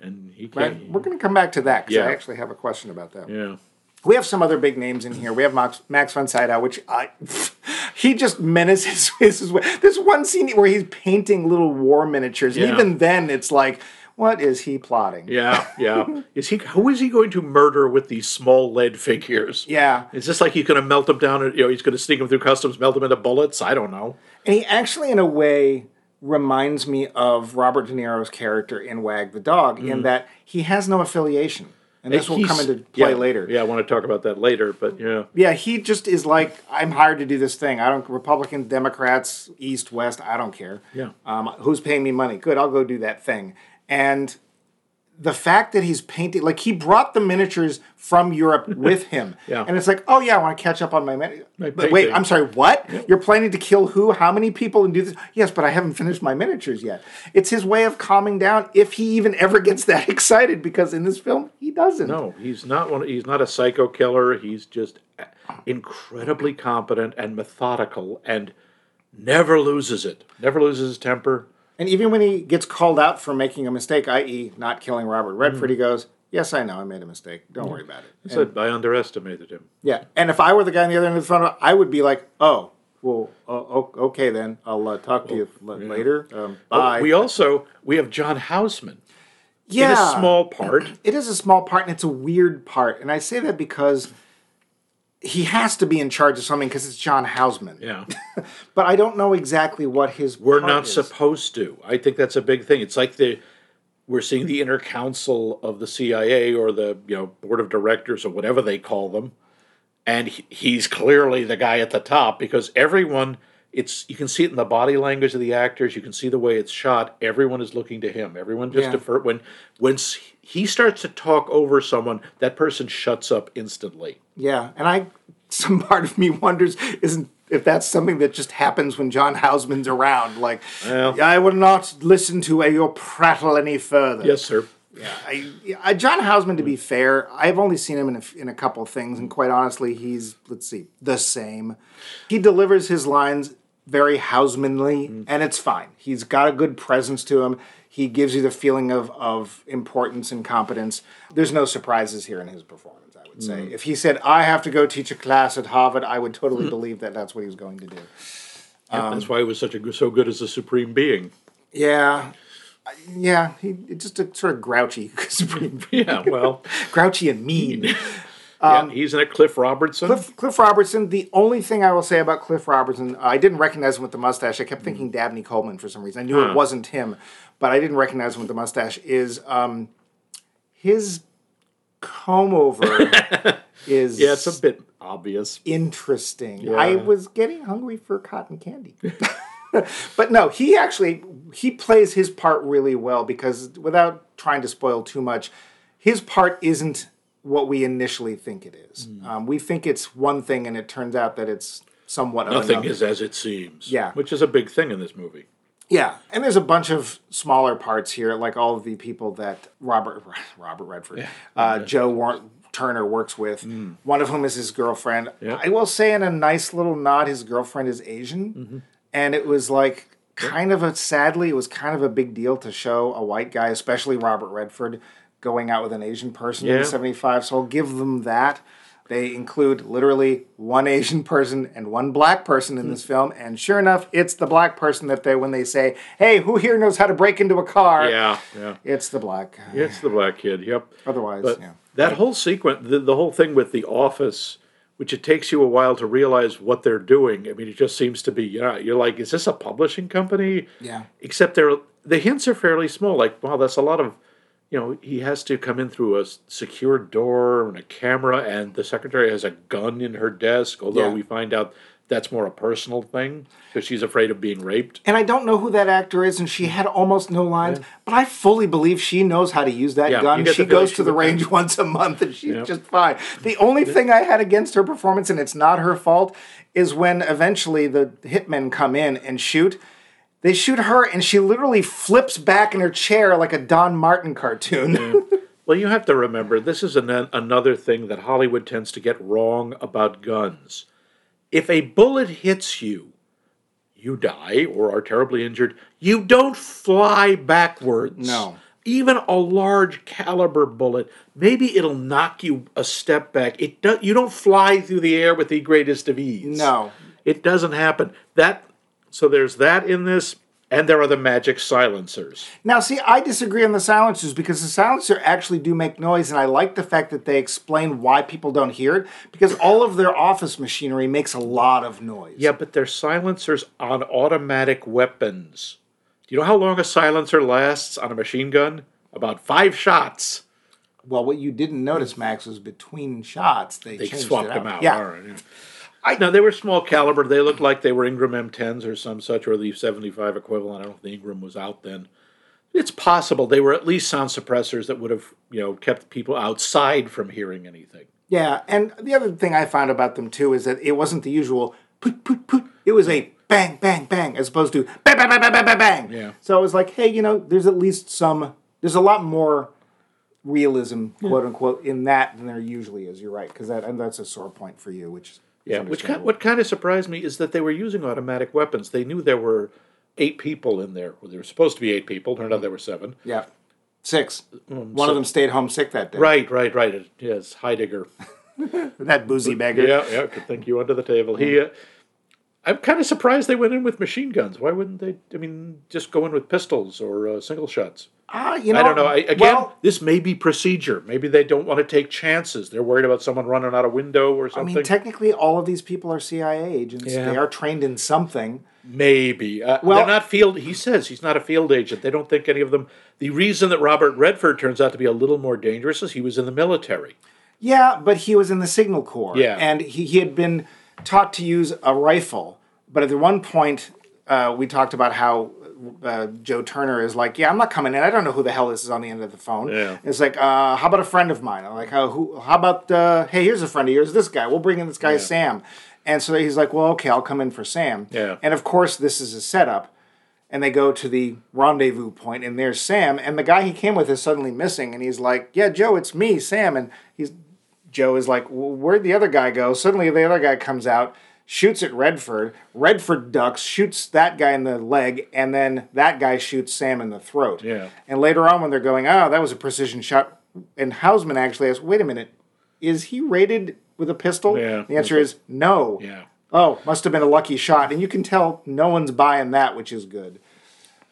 and he can't. We're going to come back to that because I actually have a question about that. Yeah. We have some other big names in here. We have Max, Max von Sydow, which I, [laughs] he just menaces [laughs] his way. There's one scene where he's painting little war miniatures, and Yeah. even then, it's like, what is he plotting? Yeah, [laughs] yeah. Is he? Who is he going to murder with these small lead figures? Yeah. Is this like he's going to melt them down? You know, he's going to sneak them through customs, melt them into bullets. I don't know. And he actually, in a way, reminds me of Robert De Niro's character in Wag the Dog, in mm. that he has no affiliation. And this will come into play yeah, later. Yeah, I want to talk about that later. But yeah, Yeah, he just is like, I'm hired to do this thing. I don't Republicans, Democrats, East, West, I don't care. Yeah. Um, who's paying me money? Good, I'll go do that thing. And the fact that he's painting, like he brought the miniatures from Europe [laughs] with him. Yeah. And it's like, oh yeah, I want to catch up on my mini- My But wait. I'm sorry, what? You're planning to kill who? How many people and do this? Yes, but I haven't finished my miniatures yet. It's his way of calming down if he even ever gets that [laughs] excited because in this film he doesn't. no, he's not one. He's not a psycho killer. He's just incredibly competent and methodical, and never loses it. Never loses his temper. And even when he gets called out for making a mistake, i.e., not killing Robert Redford, he goes, "Yes, I know, I made a mistake. Don't worry about it." He said, "I underestimated him." Yeah, and if I were the guy on the other end of the phone, I would be like, "Oh, well, o- okay then. I'll uh, talk to you l- later. Um, bye." We also we have John Houseman yeah, in a small part. It is a small part, and it's a weird part, and I say that because he has to be in charge of something because it's John Houseman. Yeah. [laughs] But I don't know exactly what his. We're not is. supposed to. I think that's a big thing. It's like the we're seeing the inner council of the CIA or the you know board of directors or whatever they call them, and he, he's clearly the guy at the top because everyone it's you can see it in the body language of the actors. You can see the way it's shot. Everyone is looking to him. Everyone just Yeah. defer when when he starts to talk over someone, that person shuts up instantly. Yeah, and I some part of me wonders isn't if that's something that just happens when John Houseman's around. Like, Well. I will not listen to uh, your prattle any further. Yes, sir. I, I, John Houseman. to be fair, I've only seen him in a, in a couple of things, and quite honestly, he's let's see the same. He delivers his lines very Housemanly, mm-hmm. and it's fine. He's got a good presence to him. He gives you the feeling of of importance and competence. There's no surprises here in his performance. I would say, mm. if he said, "I have to go teach a class at Harvard," I would totally [laughs] believe that that's what he was going to do. Yeah, um, that's why he was such a good- so good as a supreme being. Yeah. Yeah, he just a sort of grouchy, [laughs] supreme, Yeah, well, [laughs] grouchy and mean. Yeah, he's in it. Cliff Robertson. Cliff, Cliff Robertson. The only thing I will say about Cliff Robertson, I didn't recognize him with the mustache. I kept thinking Dabney Coleman for some reason. I knew Huh. it wasn't him, but I didn't recognize him with the mustache. Is um, his comb over [laughs] is yeah, it's a bit obvious. interesting. I was getting hungry for cotton candy. [laughs] but no, he actually he plays his part really well because without trying to spoil too much, his part isn't what we initially think it is. Hmm. Um, we think it's one thing, and it turns out that it's somewhat Nothing another. is as it seems. Yeah. which is a big thing in this movie. Yeah, and there's a bunch of smaller parts here, like all of the people that Robert [laughs] Robert Redford, uh, Joe War- Turner works with. One of whom is his girlfriend. Yeah. I will say, in a nice little nod, his girlfriend is Asian, and it was like kind of a sadly, it was kind of a big deal to show a white guy, especially Robert Redford, going out with an Asian person in Yeah. the '75. So I'll give them that. They include literally one [laughs] Asian person and one black person in this hmm. film, and sure enough, it's the black person that they when they say, "Hey, who here knows how to break into a car?" Yeah, yeah. it's the black. It's the black kid. Yep. Otherwise, But yeah. that whole sequence, the, the whole thing with the office, which it takes you a while to realize what they're doing. I mean, it just seems to be, you know, you're like, is this a publishing company? Yeah. Except they're the hints are fairly small. Like, wow, that's a lot of, you know, he has to come in through a secure door and a camera, and the secretary has a gun in her desk. Although Yeah. we find out that's more a personal thing because she's afraid of being raped. And I don't know who that actor is, and she hmm. had almost no lines, but I fully believe she knows how to use that Yeah, gun. She goes to the range [laughs] once a month, and she's Yep. just fine. The only thing I had against her performance, and it's not her fault, is when eventually the hitmen come in and shoot. They shoot her, and she literally flips back in her chair like a Don Martin cartoon. Mm. Well, you have to remember this is an, another thing that Hollywood tends to get wrong about guns. If a bullet hits you, you die or are terribly injured. You don't fly backwards. No. Even a large caliber bullet, maybe it'll knock you a step back. It do, you don't fly through the air with the greatest of ease. No. It doesn't happen. That so there's that in this and there are the magic silencers. Now, see, I disagree on the silencers because the silencer actually do make noise, and I like the fact that they explain why people don't hear it because all of their office machinery makes a lot of noise. Yeah, but they're silencers on automatic weapons. Do you know how long a silencer lasts on a machine gun? About five shots. Well, what you didn't notice, Max, was between shots they, They changed swapped them out. Yeah, All right, yeah. No, they were small caliber. They looked like they were Ingram M10s or some such, or the 75 equivalent. I don't know if the Ingram was out then. It's possible they were at least sound suppressors that would have, you know, kept people outside from hearing anything. yeah. And the other thing I found about them too is that it wasn't the usual put put put. It was a bang bang bang as opposed to bang bang bang bang bang bang. Yeah. So it was like, hey, you know, there's at least some. There's a lot more realism, quote unquote, in that than there usually is. You're right, because that and that's a sore point for you, which is Yeah, which kind, what kind of surprised me is that they were using automatic weapons. They knew there were eight people in there. Well, there were supposed to be eight people. Turned out there were seven. Yeah. Six. One so- of them stayed home sick that day. Right, right, right. Yes, Heidegger. [laughs] That boozy beggar. Yeah, yeah. Could think you under the table. He. Uh, I'm kind of surprised they went in with machine guns. Why wouldn't they? I mean, just go in with pistols or uh, single shots. Ah, you know, I don't know. I, again, well, this may be procedure. Maybe they don't want to take chances. They're worried about someone running out a window or something. I mean, technically, all of these people are CIA agents. Yeah. They are trained in something. Maybe. Uh, Well- they're not field. He says he's not a field agent. They don't think any of them. The reason that Robert Redford turns out to be a little more dangerous is he was in the military. Yeah, but he was in the Signal Corps. Yeah. And he, he had been taught to use a rifle but at the one point, uh, we talked about how uh, Joe Turner is like, "Yeah, I'm not coming in. I don't know who the hell this is on the end of the phone." Yeah. It's like, uh, "How about a friend of mine?" I'm like, "How who? How about? Uh, hey, here's a friend of yours. This guy. We'll bring in this guy Sam." And so he's like, "Well, okay, I'll come in for Sam." Yeah. And of course, this is a setup. And they go to the rendezvous point, and there's Sam, and the guy he came with is suddenly missing, and he's like, "Yeah, Joe, it's me, Sam." And he's Joe is like, well, "Where'd the other guy go?" Suddenly, the other guy comes out, shoots at Redford. Redford ducks, shoots that guy in the leg, and then that guy shoots Sam in the throat. Yeah. And later on, when they're going, "Oh, that was a precision shot," and Houseman actually asks, "Wait a minute, is he rated with a pistol?" Yeah. The answer is no. Yeah. Oh, must have been a lucky shot, and you can tell no one's buying that, which is good.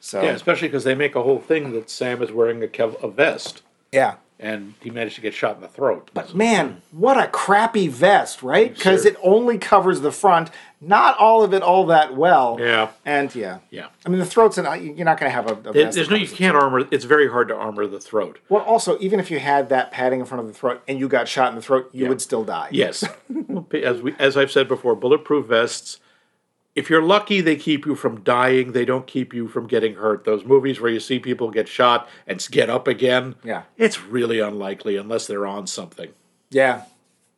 So Yeah, especially because they make a whole thing that Sam is wearing a, kev- a vest yeah. And he managed to get shot in the throat. But man, what a crappy vest, right? Because it only covers the front, not all of it all that well. Yeah. And yeah, Yeah. I mean the throat's an, you're not going to have a, a vest. There's no, you can't armor. It's very hard to armor the throat. Well, also, even if you had that padding in front of the throat and you got shot in the throat, you Yeah. would still die. Yes, [laughs] as we as I've said before, bulletproof vests. If you're lucky, they keep you from dying. They don't keep you from getting hurt. Those movies where you see people get shot and get up again, Yeah. it's really unlikely unless they're on something. Yeah.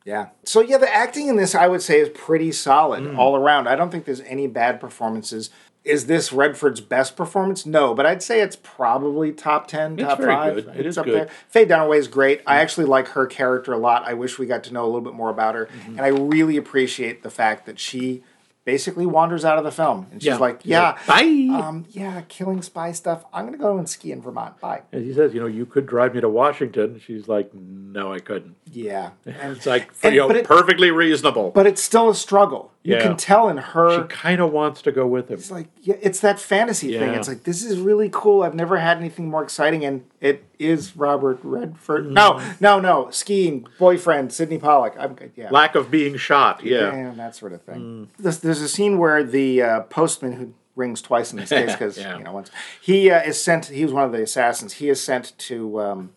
Yeah. So yeah, the acting in this I would say is pretty solid Mm. all around. I don't think there's any bad performances. Is this Redford's best performance? No, but I'd say it's probably top ten, top very five. good. It It's is up good. there. Faye Dunaway is great. I actually like her character a lot. I wish we got to know a little bit more about her, Mm-hmm. and I really appreciate the fact that she basically wanders out of the film and she's Yeah. like, "Yeah, Bye. um, yeah, killing spy stuff. I'm gonna go and ski in Vermont. Bye." And he says, you know, you could drive me to Washington. She's like, no, I couldn't. Yeah, and [laughs] It's like, And- you know, it- perfectly reasonable. but it's still a struggle. You Yeah. can tell in her. she kind of wants to go with him. it's like yeah, it's that fantasy thing. It's like this is really cool. I've never had anything more exciting, and it is Robert Redford. No, Mm. no, no, skiing boyfriend Sydney Pollack. I'm yeah, Lack of being shot. Yeah. yeah, that sort of thing. Mm. There's, there's a scene where the uh, postman who rings twice in this case [laughs] because Yeah. you know once he uh, is sent. He was one of the assassins. He is sent to um,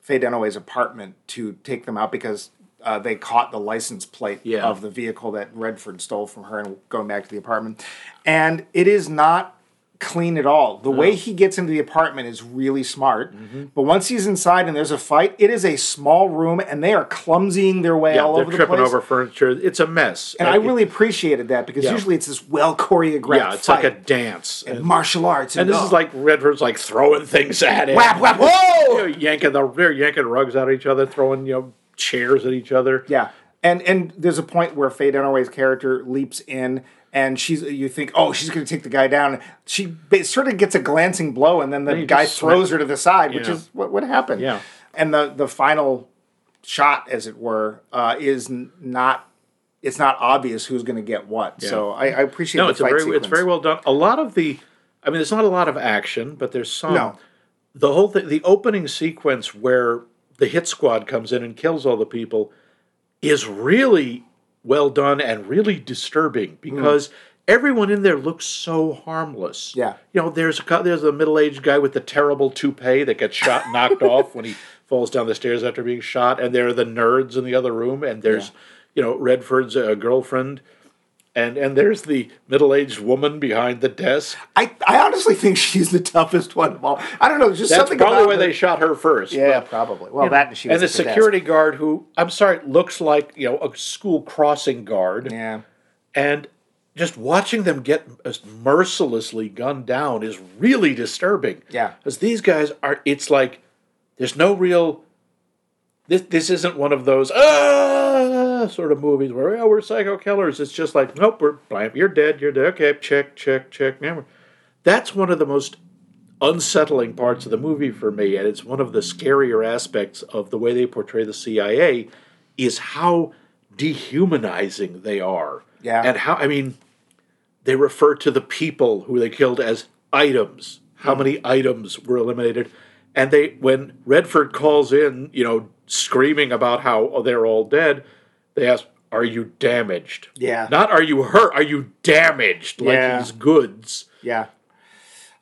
Faye Dunaway's apartment to take them out because. Uh, they caught the license plate Yeah. of the vehicle that Redford stole from her and going back to the apartment. And it is not clean at all. The way he gets into the apartment is really smart. Mm-hmm. But once he's inside and there's a fight, it is a small room and they are clumsying their way Yeah, all they're over the tripping place. over furniture. It's a mess. And I really appreciated that because Yeah. usually it's this well choreographed yeah, it's like a dance. and And, martial arts. and this oh, is like Redford's like throwing things at it. whap whap You know, yanking the they're yanking rugs out of each other, throwing you know chairs at each other. Yeah, and and there's a point where Faye Dunaway's character leaps in. And she's, you think, oh, she's going to take the guy down. She sort of gets a glancing blow, and then the Then guy throws her to the side, which Yeah. is what what happened. Yeah. And the the final shot, as it were, uh, is not. It's not obvious who's going to get what. So I, I appreciate. No, the it's a very sequence. it's very well done. A lot of the, I mean, there's not a lot of action, but there's some. No. The whole thing, the opening sequence where the hit squad comes in and kills all the people, is really well done and really disturbing because everyone in there looks so harmless. Yeah. you know, there's a there's a middle aged guy with the terrible toupee that gets shot knocked [laughs] off when he falls down the stairs after being shot, and there are the nerds in the other room, and there's you know Redford's uh, girlfriend. And, and there's the middle-aged woman behind the desk. I, I honestly think she's the toughest one of all. I don't know. Just That's something probably about why her- they shot her first. Yeah, but- probably. Well, that and she was and the at desk. security guard who I'm sorry looks like you know a school crossing guard, Yeah. and just watching them get mercilessly gunned down is really disturbing. Yeah. because these guys are. It's like there's no real. This this isn't one of those ah! Ah sort of movies where oh we're psycho killers. It's just like nope we're blam, you're dead you're dead okay check check check now. That's one of the most unsettling parts of the movie for me, and it's one of the scarier aspects of the way they portray the CIA, is how dehumanizing they are. Yeah. And how I mean, they refer to the people who they killed as items. How many items were eliminated? And they when Redford calls in, you know, screaming about how they're all dead, they ask, Are you damaged? Yeah. Not are you hurt, are you damaged? Like Yeah. he's goods. Yeah.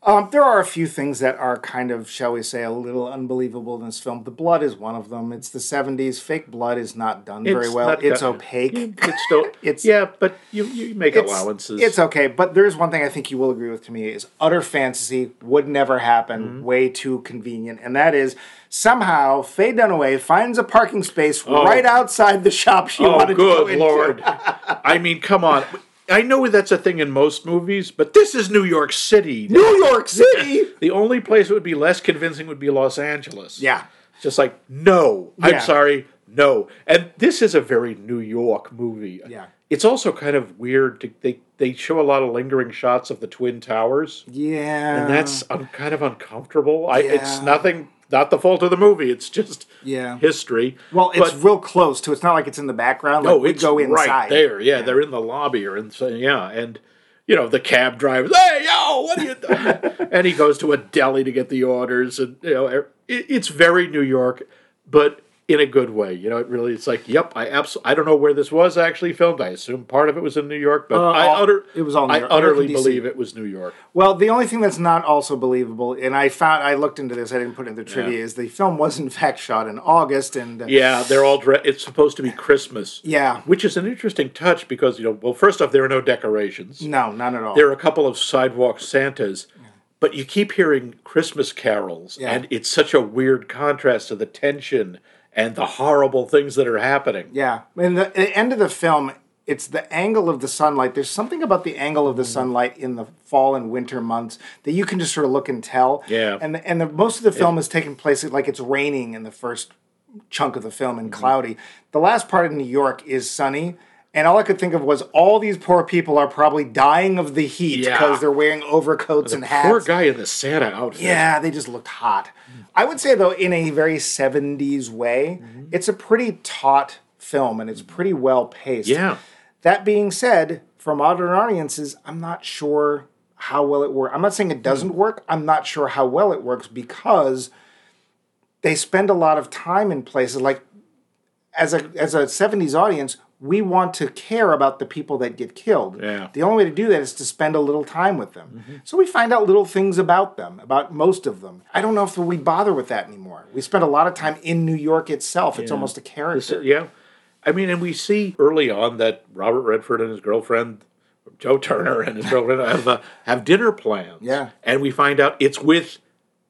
Um, there are a few things that are kind of, shall we say, a little unbelievable in this film. The blood is one of them. It's the 70s. Fake blood is not done very It's well. It's opaque. It's still [laughs] It's- yeah, but you you make It's- allowances. It's okay, but there's one thing I think you will agree with to me is utter fantasy would never happen, Mm-hmm. way too convenient, and that is somehow Faye Dunaway finds a parking space right outside the shop she oh, wanted to go good into. lord! [laughs] I mean, come on. I know that's a thing in most movies, but this is New York City. New York City. [laughs] The only place it would be less convincing would be Los Angeles. yeah, Just like, no, Yeah. I'm sorry, no. And this is a very New York movie. Yeah. It's also kind of weird. To, they they show a lot of lingering shots of the Twin Towers, yeah, and that's un, kind of uncomfortable. I, it's nothing, not the fault of the movie. It's just Yeah. history. well, it's But- real close to. It's not like it's in the background. Like no, we it's go inside right there. Yeah, they're in the lobby or in so yeah, and you know the cab driver. Hey, yo, what are you doing? [laughs] and he goes to a deli to get the orders, and you know er, it, it's very New York, but in a good way. You know, it really it's like, yep, I absolutely. I don't know where this was actually filmed. I assume part of it was in New York, but Uh, I all- utter, it was all New I utterly believe it was New York. Well, the only thing that's not also believable, and I found I looked into this, I didn't put it in the trivia, Yeah. is the film was in fact shot in August, and uh, Yeah, they're all. Dre- it's supposed to be Christmas. Yeah. which is an interesting touch because you know, well, first off, there are no decorations. no, none at all. there are a couple of sidewalk Santas, but you keep hearing Christmas carols, Yeah. and it's such a weird contrast to the tension and the horrible things that are happening. Yeah, in the, the end of the film, it's the angle of the sunlight. There's something about the angle of the Mm. sunlight in the fall and winter months that you can just sort of look and tell. Yeah. and the, and the, most of the film is taking place like it's raining in the first chunk of the film and Mm-hmm. cloudy. The last part of New York is sunny. And all I could think of was all these poor people are probably dying of the heat Yeah. because they're wearing overcoats and hats. Poor guy in the Santa outfit. Yeah, they just looked hot. I would say though, in a very '70s way, Mm-hmm. it's a pretty taut film and it's pretty well paced. Yeah. That being said, for modern audiences, I'm not sure how well it works. I'm not saying it doesn't work. I'm not sure how well it works because they spend a lot of time in places like as a as a 70s audience, we want to care about the people that get killed. Yeah. The only way to do that is to spend a little time with them. So we find out little things about them, about most of them. I don't know if we bother with that anymore. We spend a lot of time in New York itself. It's almost a character. Yeah. I mean, and we see early on that Robert Redford and his girlfriend, Joe Turner and his girlfriend, [laughs] have, uh, have dinner plans. Yeah. And we find out it's with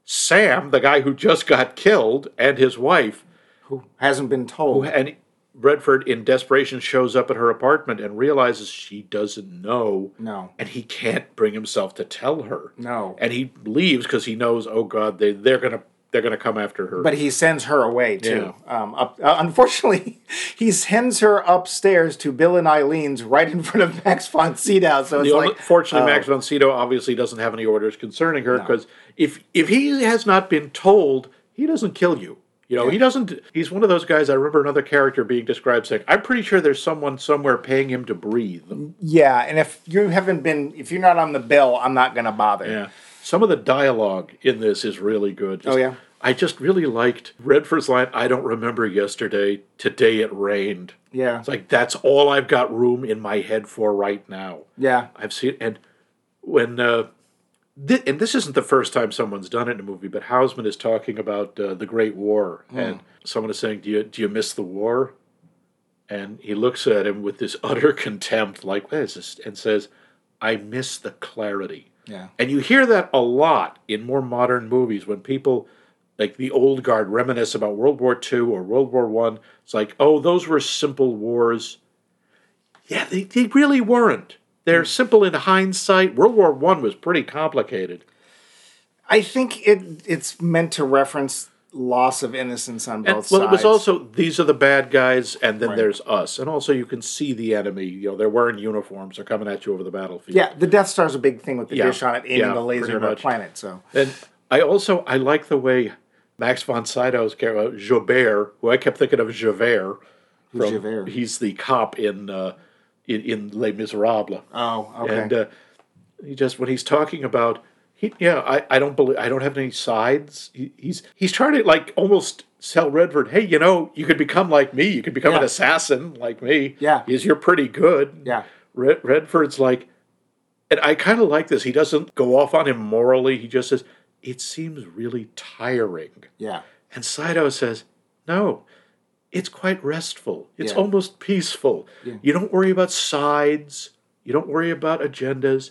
Sam, the guy who just got killed, and his wife. Who hasn't been told. Who, And Redford, in desperation, shows up at her apartment and realizes she doesn't know. No. And he can't bring himself to tell her. No. And he leaves because he knows, oh God, they they're gonna they're gonna come after her. But he sends her away too. Um, up, uh, unfortunately, [laughs] he sends her upstairs to Bill and Eileen's right in front of Max von Sydow. So it's only, like, fortunately, oh, Max von Sydow obviously doesn't have any orders concerning her because if if he has not been told, he doesn't kill you. You know, he doesn't. He's one of those guys. I remember another character being described saying, "I'm pretty sure there's someone somewhere paying him to breathe." yeah. And if you haven't been, if you're not on the bill, I'm not gonna bother. Yeah. Some of the dialogue in this is really good. Just- Oh, yeah? I just really liked Redford's line, I don't remember yesterday. Today it rained. Yeah. It's like that's all I've got room in my head for right now. Yeah. I've seen and when uh thi- and this isn't the first time someone's done it in a movie, but Houseman is talking about uh, the Great War, and someone is saying, "Do you do you miss the war?" And he looks at him with this [laughs] utter contempt, like this, and says, "I miss the clarity." Yeah. And you hear that a lot in more modern movies when people like the old guard reminisce about World War II or World War One. It's like, oh, those were simple wars. Yeah, they, they really weren't. They're simple in hindsight. World War One was pretty complicated. I think it it's meant to reference loss of innocence on And, both well, sides. it was also these are the bad guys, and then Right. there's us, and also you can see the enemy. You know, they're wearing uniforms. They're coming at you over the battlefield. yeah, the Death Star's a big thing with the Yeah. dish on it aiming Yeah, the laser at our planet. So And I also I like the way Max von Sydow's character Joubert, who I kept thinking of Javert. From, Javert? He's the cop in uh, in, in Les Miserables. oh okay. And uh, he just when he's talking about he yeah I, I don't believe I don't have any sides. He, he's he's trying to like almost sell Redford. Hey, you know you could become like me. You could become an assassin like me. Yeah. because you're pretty good. Yeah. Red, Redford's like. And I kind of like this. He doesn't go off on him morally. He just says, it seems really tiring. Yeah. And Sydow says, no, it's quite restful. It's Yeah. almost peaceful. You don't worry about sides. You don't worry about agendas.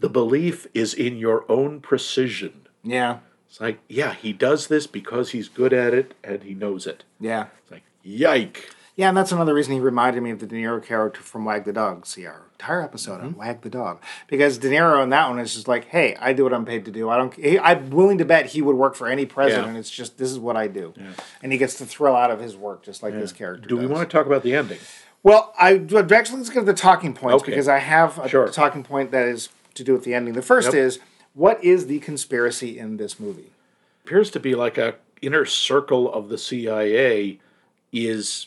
The belief is in your own precision. Yeah. It's like, yeah, he does this because he's good at it and he knows it. Yeah. It's like, yike. Yeah, and that's another reason he reminded me of the De Niro character from Wag the Dog. See our entire episode on mm-hmm. Wag the Dog because De Niro in that one is just like, "Hey, I do what I'm paid to do. I don't. He, I'm willing to bet he would work for any president. Yeah. It's just this is what I do, and he gets the thrill out of his work, just like this character. Do we want to talk about the ending? Well, I actually let's get to the talking points Okay. because I have a Sure. talking point that is to do with the ending. The first Yep. is what is the conspiracy in this movie? appears to be like a inner circle of the CIA is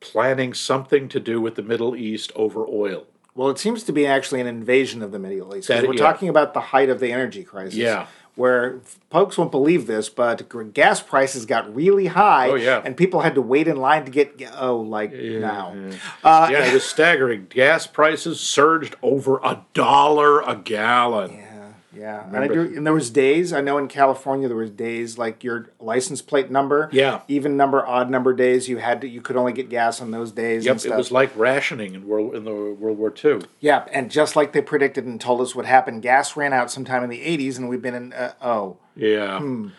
planning something to do with the Middle East over oil. Well, it seems to be actually an invasion of the Middle East. That- we're yeah. talking about the height of the energy crisis. Yeah. Where folks won't believe this, but gas prices got really high. Oh, yeah. And people had to wait in line to get, oh, like now. Uh, yeah, it was staggering. Gas prices surged over a dollar a gallon. Yeah, yeah. And, I do, and there was days, I know in California there was days like your license plate number. Yeah. Even number, odd number days, you had to, you could only get gas on those days. Yep, it was like rationing in World in the World War II. Yeah, and just like they predicted and told us would happen, gas ran out sometime in the 80s, and we've been in, uh, oh. Yeah,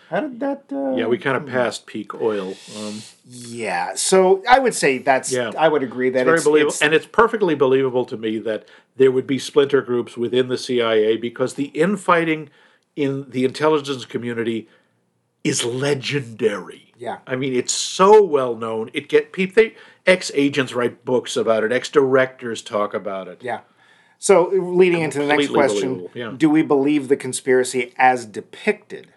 How did that? Uh, yeah, we kind of passed peak oil. Um, Yeah, so I would say that's. Yeah. I would agree that very it's, believable, it's- and it's perfectly believable to me that there would be splinter groups within the CIA because the infighting in the intelligence community is legendary. Yeah. I mean it's so well known. It get people ex agents write books about it. Ex directors talk about it. yeah. So leading into the next question, yeah. do we believe the conspiracy as depicted?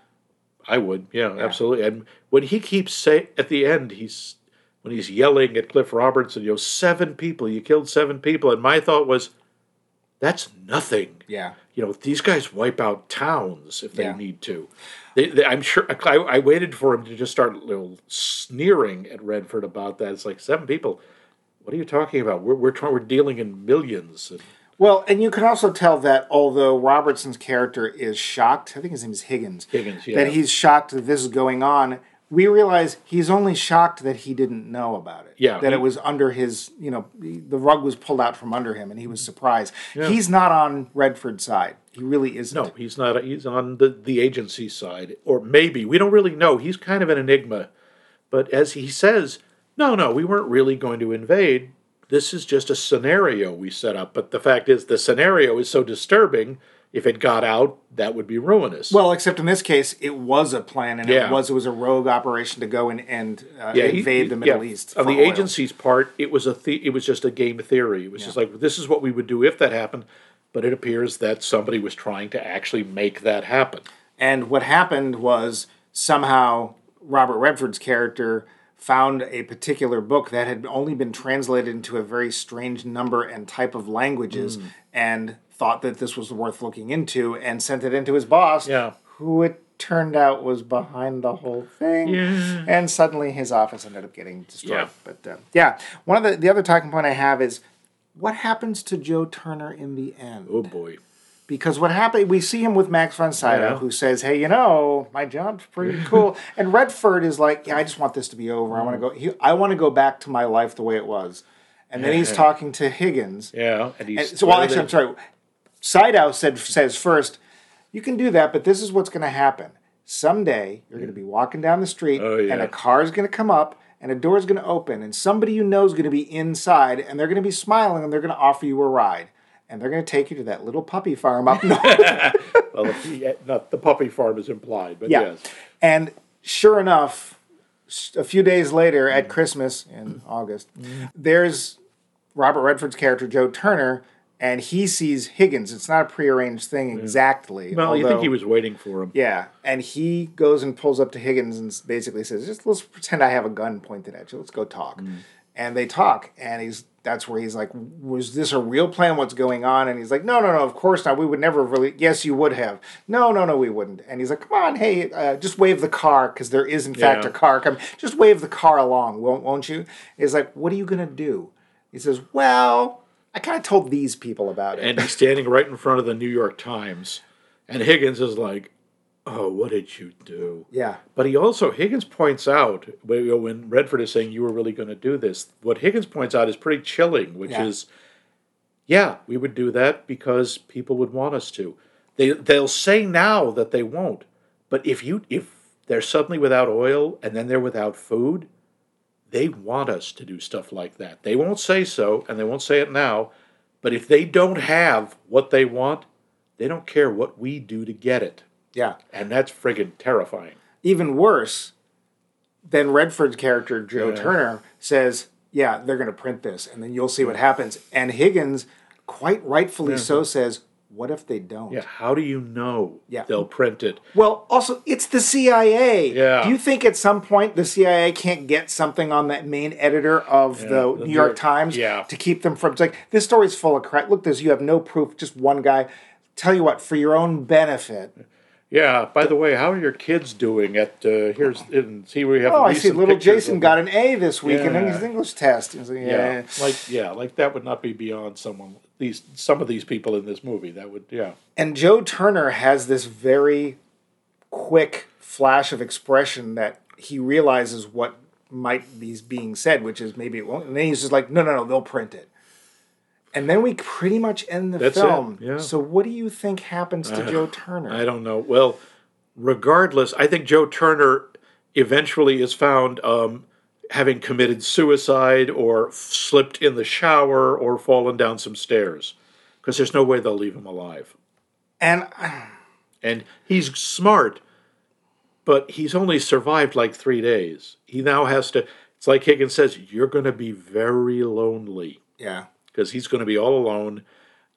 I would, yeah, absolutely. And when he keeps say at the end, he's when he's yelling at Cliff Robertson, you know, seven people, you killed seven people, and my thought was, that's nothing. Yeah. You know, these guys wipe out towns if they Yeah. need to. They, they, I'm sure. I, I waited for him to just start you know, sneering at Redford about that. It's like seven people. What are you talking about? We're we're trying. We're dealing in millions. And, Well, and you can also tell that although Robertson's character is shocked, I think his name is Higgins, Higgins, yeah. that he's shocked that this is going on. We realize he's only shocked that he didn't know about it. Yeah, that he- it was under his, you know, the rug was pulled out from under him, and he was surprised. He's not on Redford's side. He really isn't. No, he's not. He's on the, the agency side, or maybe we don't really know. He's kind of an enigma. But as he says, no, no, we weren't really going to invade. This is just a scenario we set up. But the fact is, the scenario is so disturbing. If it got out, that would be ruinous. Well, except in this case, it was a plan, and Yeah. it was it was a rogue operation to go and, and uh, he- invade he- the Middle yeah. East. On the oil. agency's part, it was a the- it was just a game theory. It was just like this is what we would do if that happened. But it appears that somebody was trying to actually make that happen. And what happened was somehow Robert Redford's character found a particular book that had only been translated into a very strange number and type of languages Hmm. and thought that this was worth looking into and sent it into his boss, Yeah. who it turned out was behind the whole thing. Yeah. And suddenly his office ended up getting destroyed. Yeah. But uh, yeah, one of the, the other talking point I have is what happens to Joe Turner in the end? Oh boy. Because what happened we see him with max von sydow Yeah. who says hey you know my job's pretty cool. [laughs] And redford is like yeah i just want this to be over. I want to go he, i want to go back to my life the way it was. And then he's talking to higgins. Yeah, and and he's so well actually i'm sorry. Sydow said says first you can do that but this is what's going to happen. Someday you're going to be walking down the street Oh, yeah. and a car's going to come up and a door's going to open and somebody you know is going to be inside and they're going to be smiling and they're going to offer you a ride and they're going to take you to that little puppy farm up [laughs] north [laughs] Well, the, not eh, the puppy farm is implied, but Yeah. yes. And sure enough, a few days later at Christmas in August, there's Robert Redford's character, Joe Turner, and he sees Higgins. It's not a prearranged thing exactly. Well, you think he was waiting for him? Yeah, and he goes and pulls up to Higgins and basically says, "Just let's pretend I have a gun pointed at you. Let's go talk." Mm. And they talk, and he's that's where he's like, "Was this a real plan? What's going on?" And he's like, "No, no, no. Of course not. We would never have really. Yes, you would have. No, no, no, we wouldn't." And he's like, "Come on, hey, uh, just wave the car because there is in fact Yeah. a car coming. Just wave the car along, won't won't you?" He's like, "What are you gonna do?" He says, "Well." I kind of told these people about it. and he's standing right in front of the New York Times, and Higgins is like, "Oh, what did you do?" yeah. But he also Higgins points out when you know, when Redford is saying you were really going to do this. What Higgins points out is pretty chilling, which Yeah. is, yeah, we would do that because people would want us to. They they'll say now that they won't, but if you if they're suddenly without oil and then they're without food, they want us to do stuff like that. They won't say so, and they won't say it now. But if they don't have what they want, they don't care what we do to get it, Yeah. and that's friggin' terrifying. Even worse, then Redford's character, Joe Yeah. Turner, says, Yeah, they're going to print this, and then you'll see what happens. And Higgins, quite rightfully so, says, What if they don't? Yeah, how do you know Yeah. they'll print it? Well, also, it's the CIA. Yeah. Do you think at some point the CIA can't get something on that main editor of the, the New New York York- Times yeah. to keep them from? It's like this story's full of crap. Look, there's you have no proof, just one guy. Tell you what, for your own benefit. Yeah. By the way, how are your kids doing? At uh, here's and see we have. Oh, I see. Little Jason got an A this week in his English test. Like, yeah. Yeah, like yeah, like that would not be beyond someone. These some of these people in this movie that would yeah. And Joe Turner has this very quick flash of expression that he realizes what might be being said, which is maybe it won't. And then he's just like, no, no, no, they'll print it. And then we pretty much end the That's it, film. yeah. So what do you think happens to Joe Turner? I don't know. Well, regardless, I think Joe Turner eventually is found um, having committed suicide or slipped in the shower or fallen down some stairs because there's no way they'll leave him alive. and And he's smart, but he's only survived like three days. He now has to, it's like Higgins says, you're going to be very lonely yeah. Because he's going to be all alone.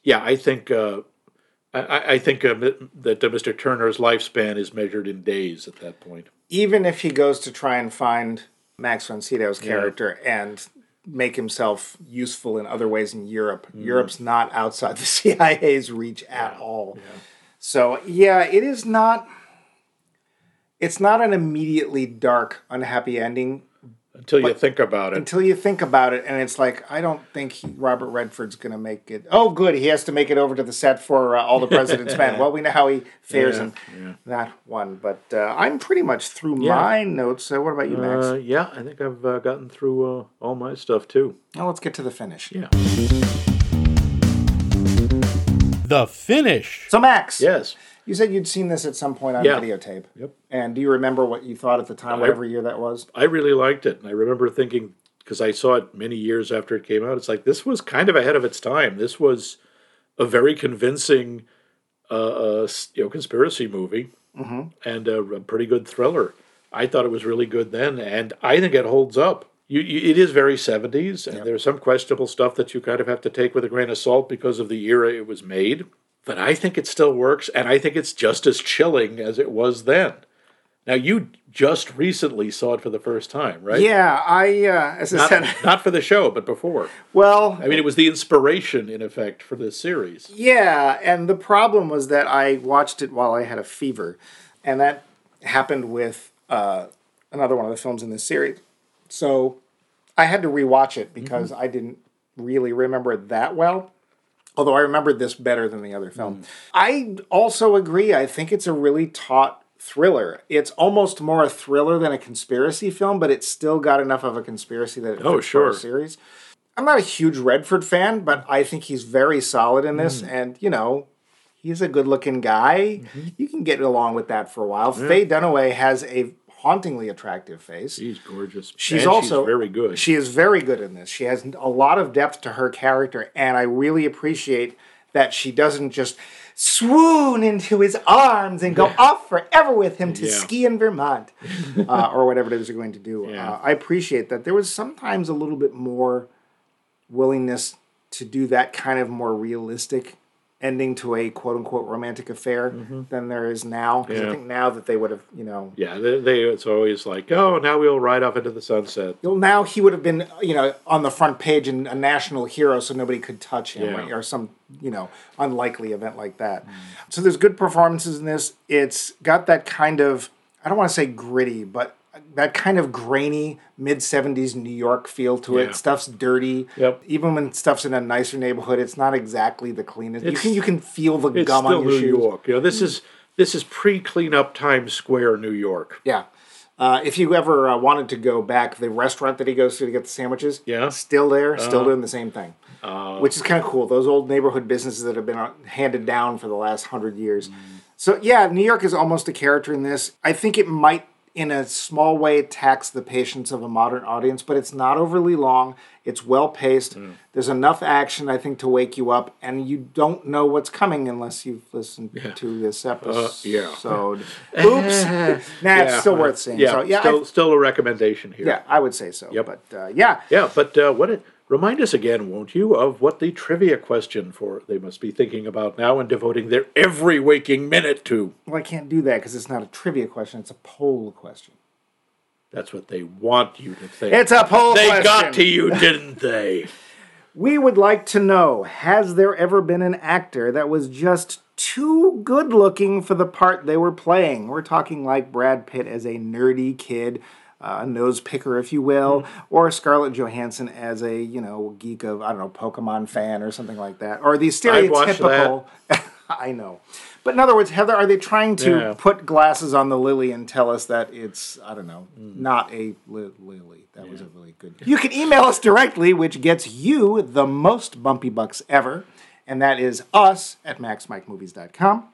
Yeah, I think. Uh, I- I, think uh, that uh, Mr. Turner's lifespan is measured in days at that point. Even if he goes to try and find Max von Sydow's character and make himself useful in other ways in Europe, Mm-hmm. Europe's not outside the [laughs] CIA's reach at all. So yeah, it is not. It's not an immediately dark, unhappy ending Until you think about it. until you think about it, and it's like I don't think he, Robert Redford's going to make it. Oh, good, he has to make it over to the set for uh, All the President's [laughs] Men. Well, we know how he fares Yeah, in that one, but uh, I'm pretty much through Yeah. my notes. Uh, what about you, Max? Uh, yeah, I think I've uh, gotten through uh, all my stuff too. now let's get to the finish. Yeah. The finish. So, Max, Yes. You said you'd seen this at some point on Yeah. videotape. Yep. And do you remember what you thought at the time, whatever year that was? I really liked it. And I remember thinking, because I saw it many years after it came out, it's like this was kind of ahead of its time. This was a very convincing, uh, uh, you know, conspiracy movie and a, a pretty good thriller. I thought it was really good then, and I think it holds up. You, you, it is very 70s, and there's some questionable stuff that you kind of have to take with a grain of salt because of the era it was made. But I think it still works, and I think it's just as chilling as it was then. Now, you just recently saw it for the first time, right? Yeah, I, uh, as I Not, said, not for the show, but before. well, I mean, it was the inspiration, in effect, for this series. Yeah, and the problem was that I watched it while I had a fever, and that happened with uh, another one of the films in this series. So I had to rewatch it because I didn't really remember it that well. Although I remembered this better than the other film. Mm. I also agree. I think it's a really taut thriller. It's almost more a thriller than a conspiracy film, but it's still got enough of a conspiracy that it Oh, fits for a sure. series. I'm not a huge Redford fan, but I think he's very solid in this. Mm. And, you know, he's a good looking guy. Mm-hmm. You can get along with that for a while. Faye Dunaway has a hauntingly attractive face. She's gorgeous. She's And also very good. She is very good in this. She has a lot of depth to her character, and I really appreciate that she doesn't just swoon into his arms and go off forever with him to Yeah. ski in Vermont, [laughs] uh, or whatever it is they're going to do. Yeah. Uh, I appreciate that. There was sometimes a little bit more willingness to do that kind of more realistic ending to a quote unquote romantic affair than there is now. Because I Mm-hmm. Think now that they would have, you know, yeah, they, they, it's always like, oh, now we'll ride off into the sunset. Well, now he would have been, you know, on the front page and a national hero, so nobody could touch him, Yeah. right? or some, you know, unlikely event like that. So there's good performances in this. It's got that kind of, I don't want to say gritty, but that kind of grainy mid 70s New York feel to Yeah. it. Stuff's dirty. Yep. Even when stuff's in a nicer neighborhood, it's not exactly the cleanest. you can you can feel the gum on your New shoes. York. You know, this is this is pre cleanup Times Square, New York. Yeah. Uh, if you ever uh, wanted to go back, the restaurant that he goes to to get the sandwiches, Yeah. Still there, still doing the same thing, which is kind of cool. Those old neighborhood businesses that have been uh, handed down for the last hundred years. Mm. So yeah, New York is almost a character in this. I think it might, in a small way, tax the patience of a modern audience, but it's not overly long. It's well paced. Mm. There's enough action, I think, to wake you up, and you don't know what's coming unless you've listened to this episode. Uh, yeah. [laughs] Oops. [laughs] nah, it's still worth seeing. Yeah, so, yeah, still, I, still a recommendation here. yeah, I would say so. Yep. But uh, yeah, Yeah, but uh, what it, remind us again, won't you, of what the trivia question for they must be thinking about now and devoting their every waking minute to. well, I can't do that because it's not a trivia question; it's a poll question. That's what they want you to think. It's a poll they question. got to you, didn't they? [laughs] We would like to know: Has there ever been an actor that was just too good looking for the part they were playing? We're talking like Brad Pitt as a nerdy kid. Uh, a nose picker, if you will, or Scarlett Johansson as a you know geek of I don't know Pokemon fan or something like that, or the stereotypical. [laughs] I know, but in other words, Heather, are they trying to Yeah. put glasses on the lily and tell us that it's I don't know, Mm. not a li- lily? That was a really good. [laughs] You can email us directly, which gets you the most bumpy bucks ever, and that is us at maxmikemovies.com.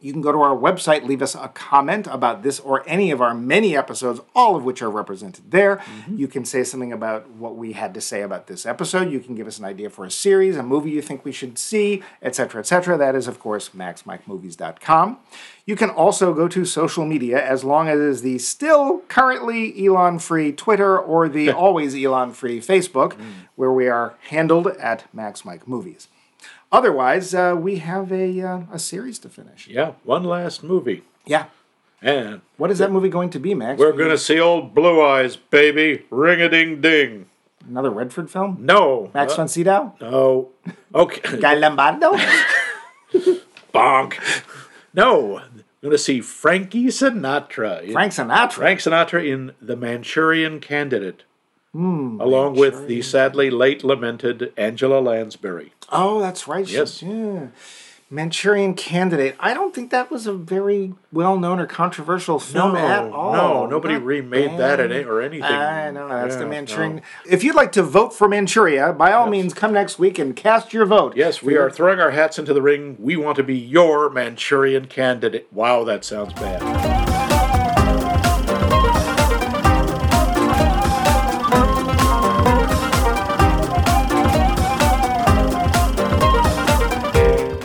You can go to our website, leave us a comment about this or any of our many episodes, all of which are represented there. Mm-hmm. You can say something about what we had to say about this episode. You can give us an idea for a series, a movie you think we should see, etc., etc. That is, of course, maxmikemovies.com. You can also go to social media as long as it is the still currently Elon free Twitter or the [laughs] always Elon free Facebook, mm. where we are handled at maxmikemovies. Otherwise, uh, we have a, uh, a series to finish. Yeah, one last movie. Yeah. And What is that movie going to be, Max? we're going to see old Blue Eyes, baby. Ring a ding ding. Another Redford film? No. Max uh, von Sydow? No. Okay. [laughs] Guy Lombardo? [laughs] Bonk. No. I'm going to see Frankie Sinatra. in- Frank Sinatra. Frank Sinatra in The Manchurian Candidate. along with the sadly late lamented Angela Lansbury. Oh, that's right. Yes. Yeah. Manchurian Candidate. I don't think that was a very well known or controversial film No, at all. no, nobody Not remade that bad. in it or anything. I know. That's the Manchurian. no. If you'd like to vote for Manchuria, by all means, come next week and cast your vote. Yes, we are throwing our hats into the ring. We want to be your Manchurian candidate. Wow, that sounds bad.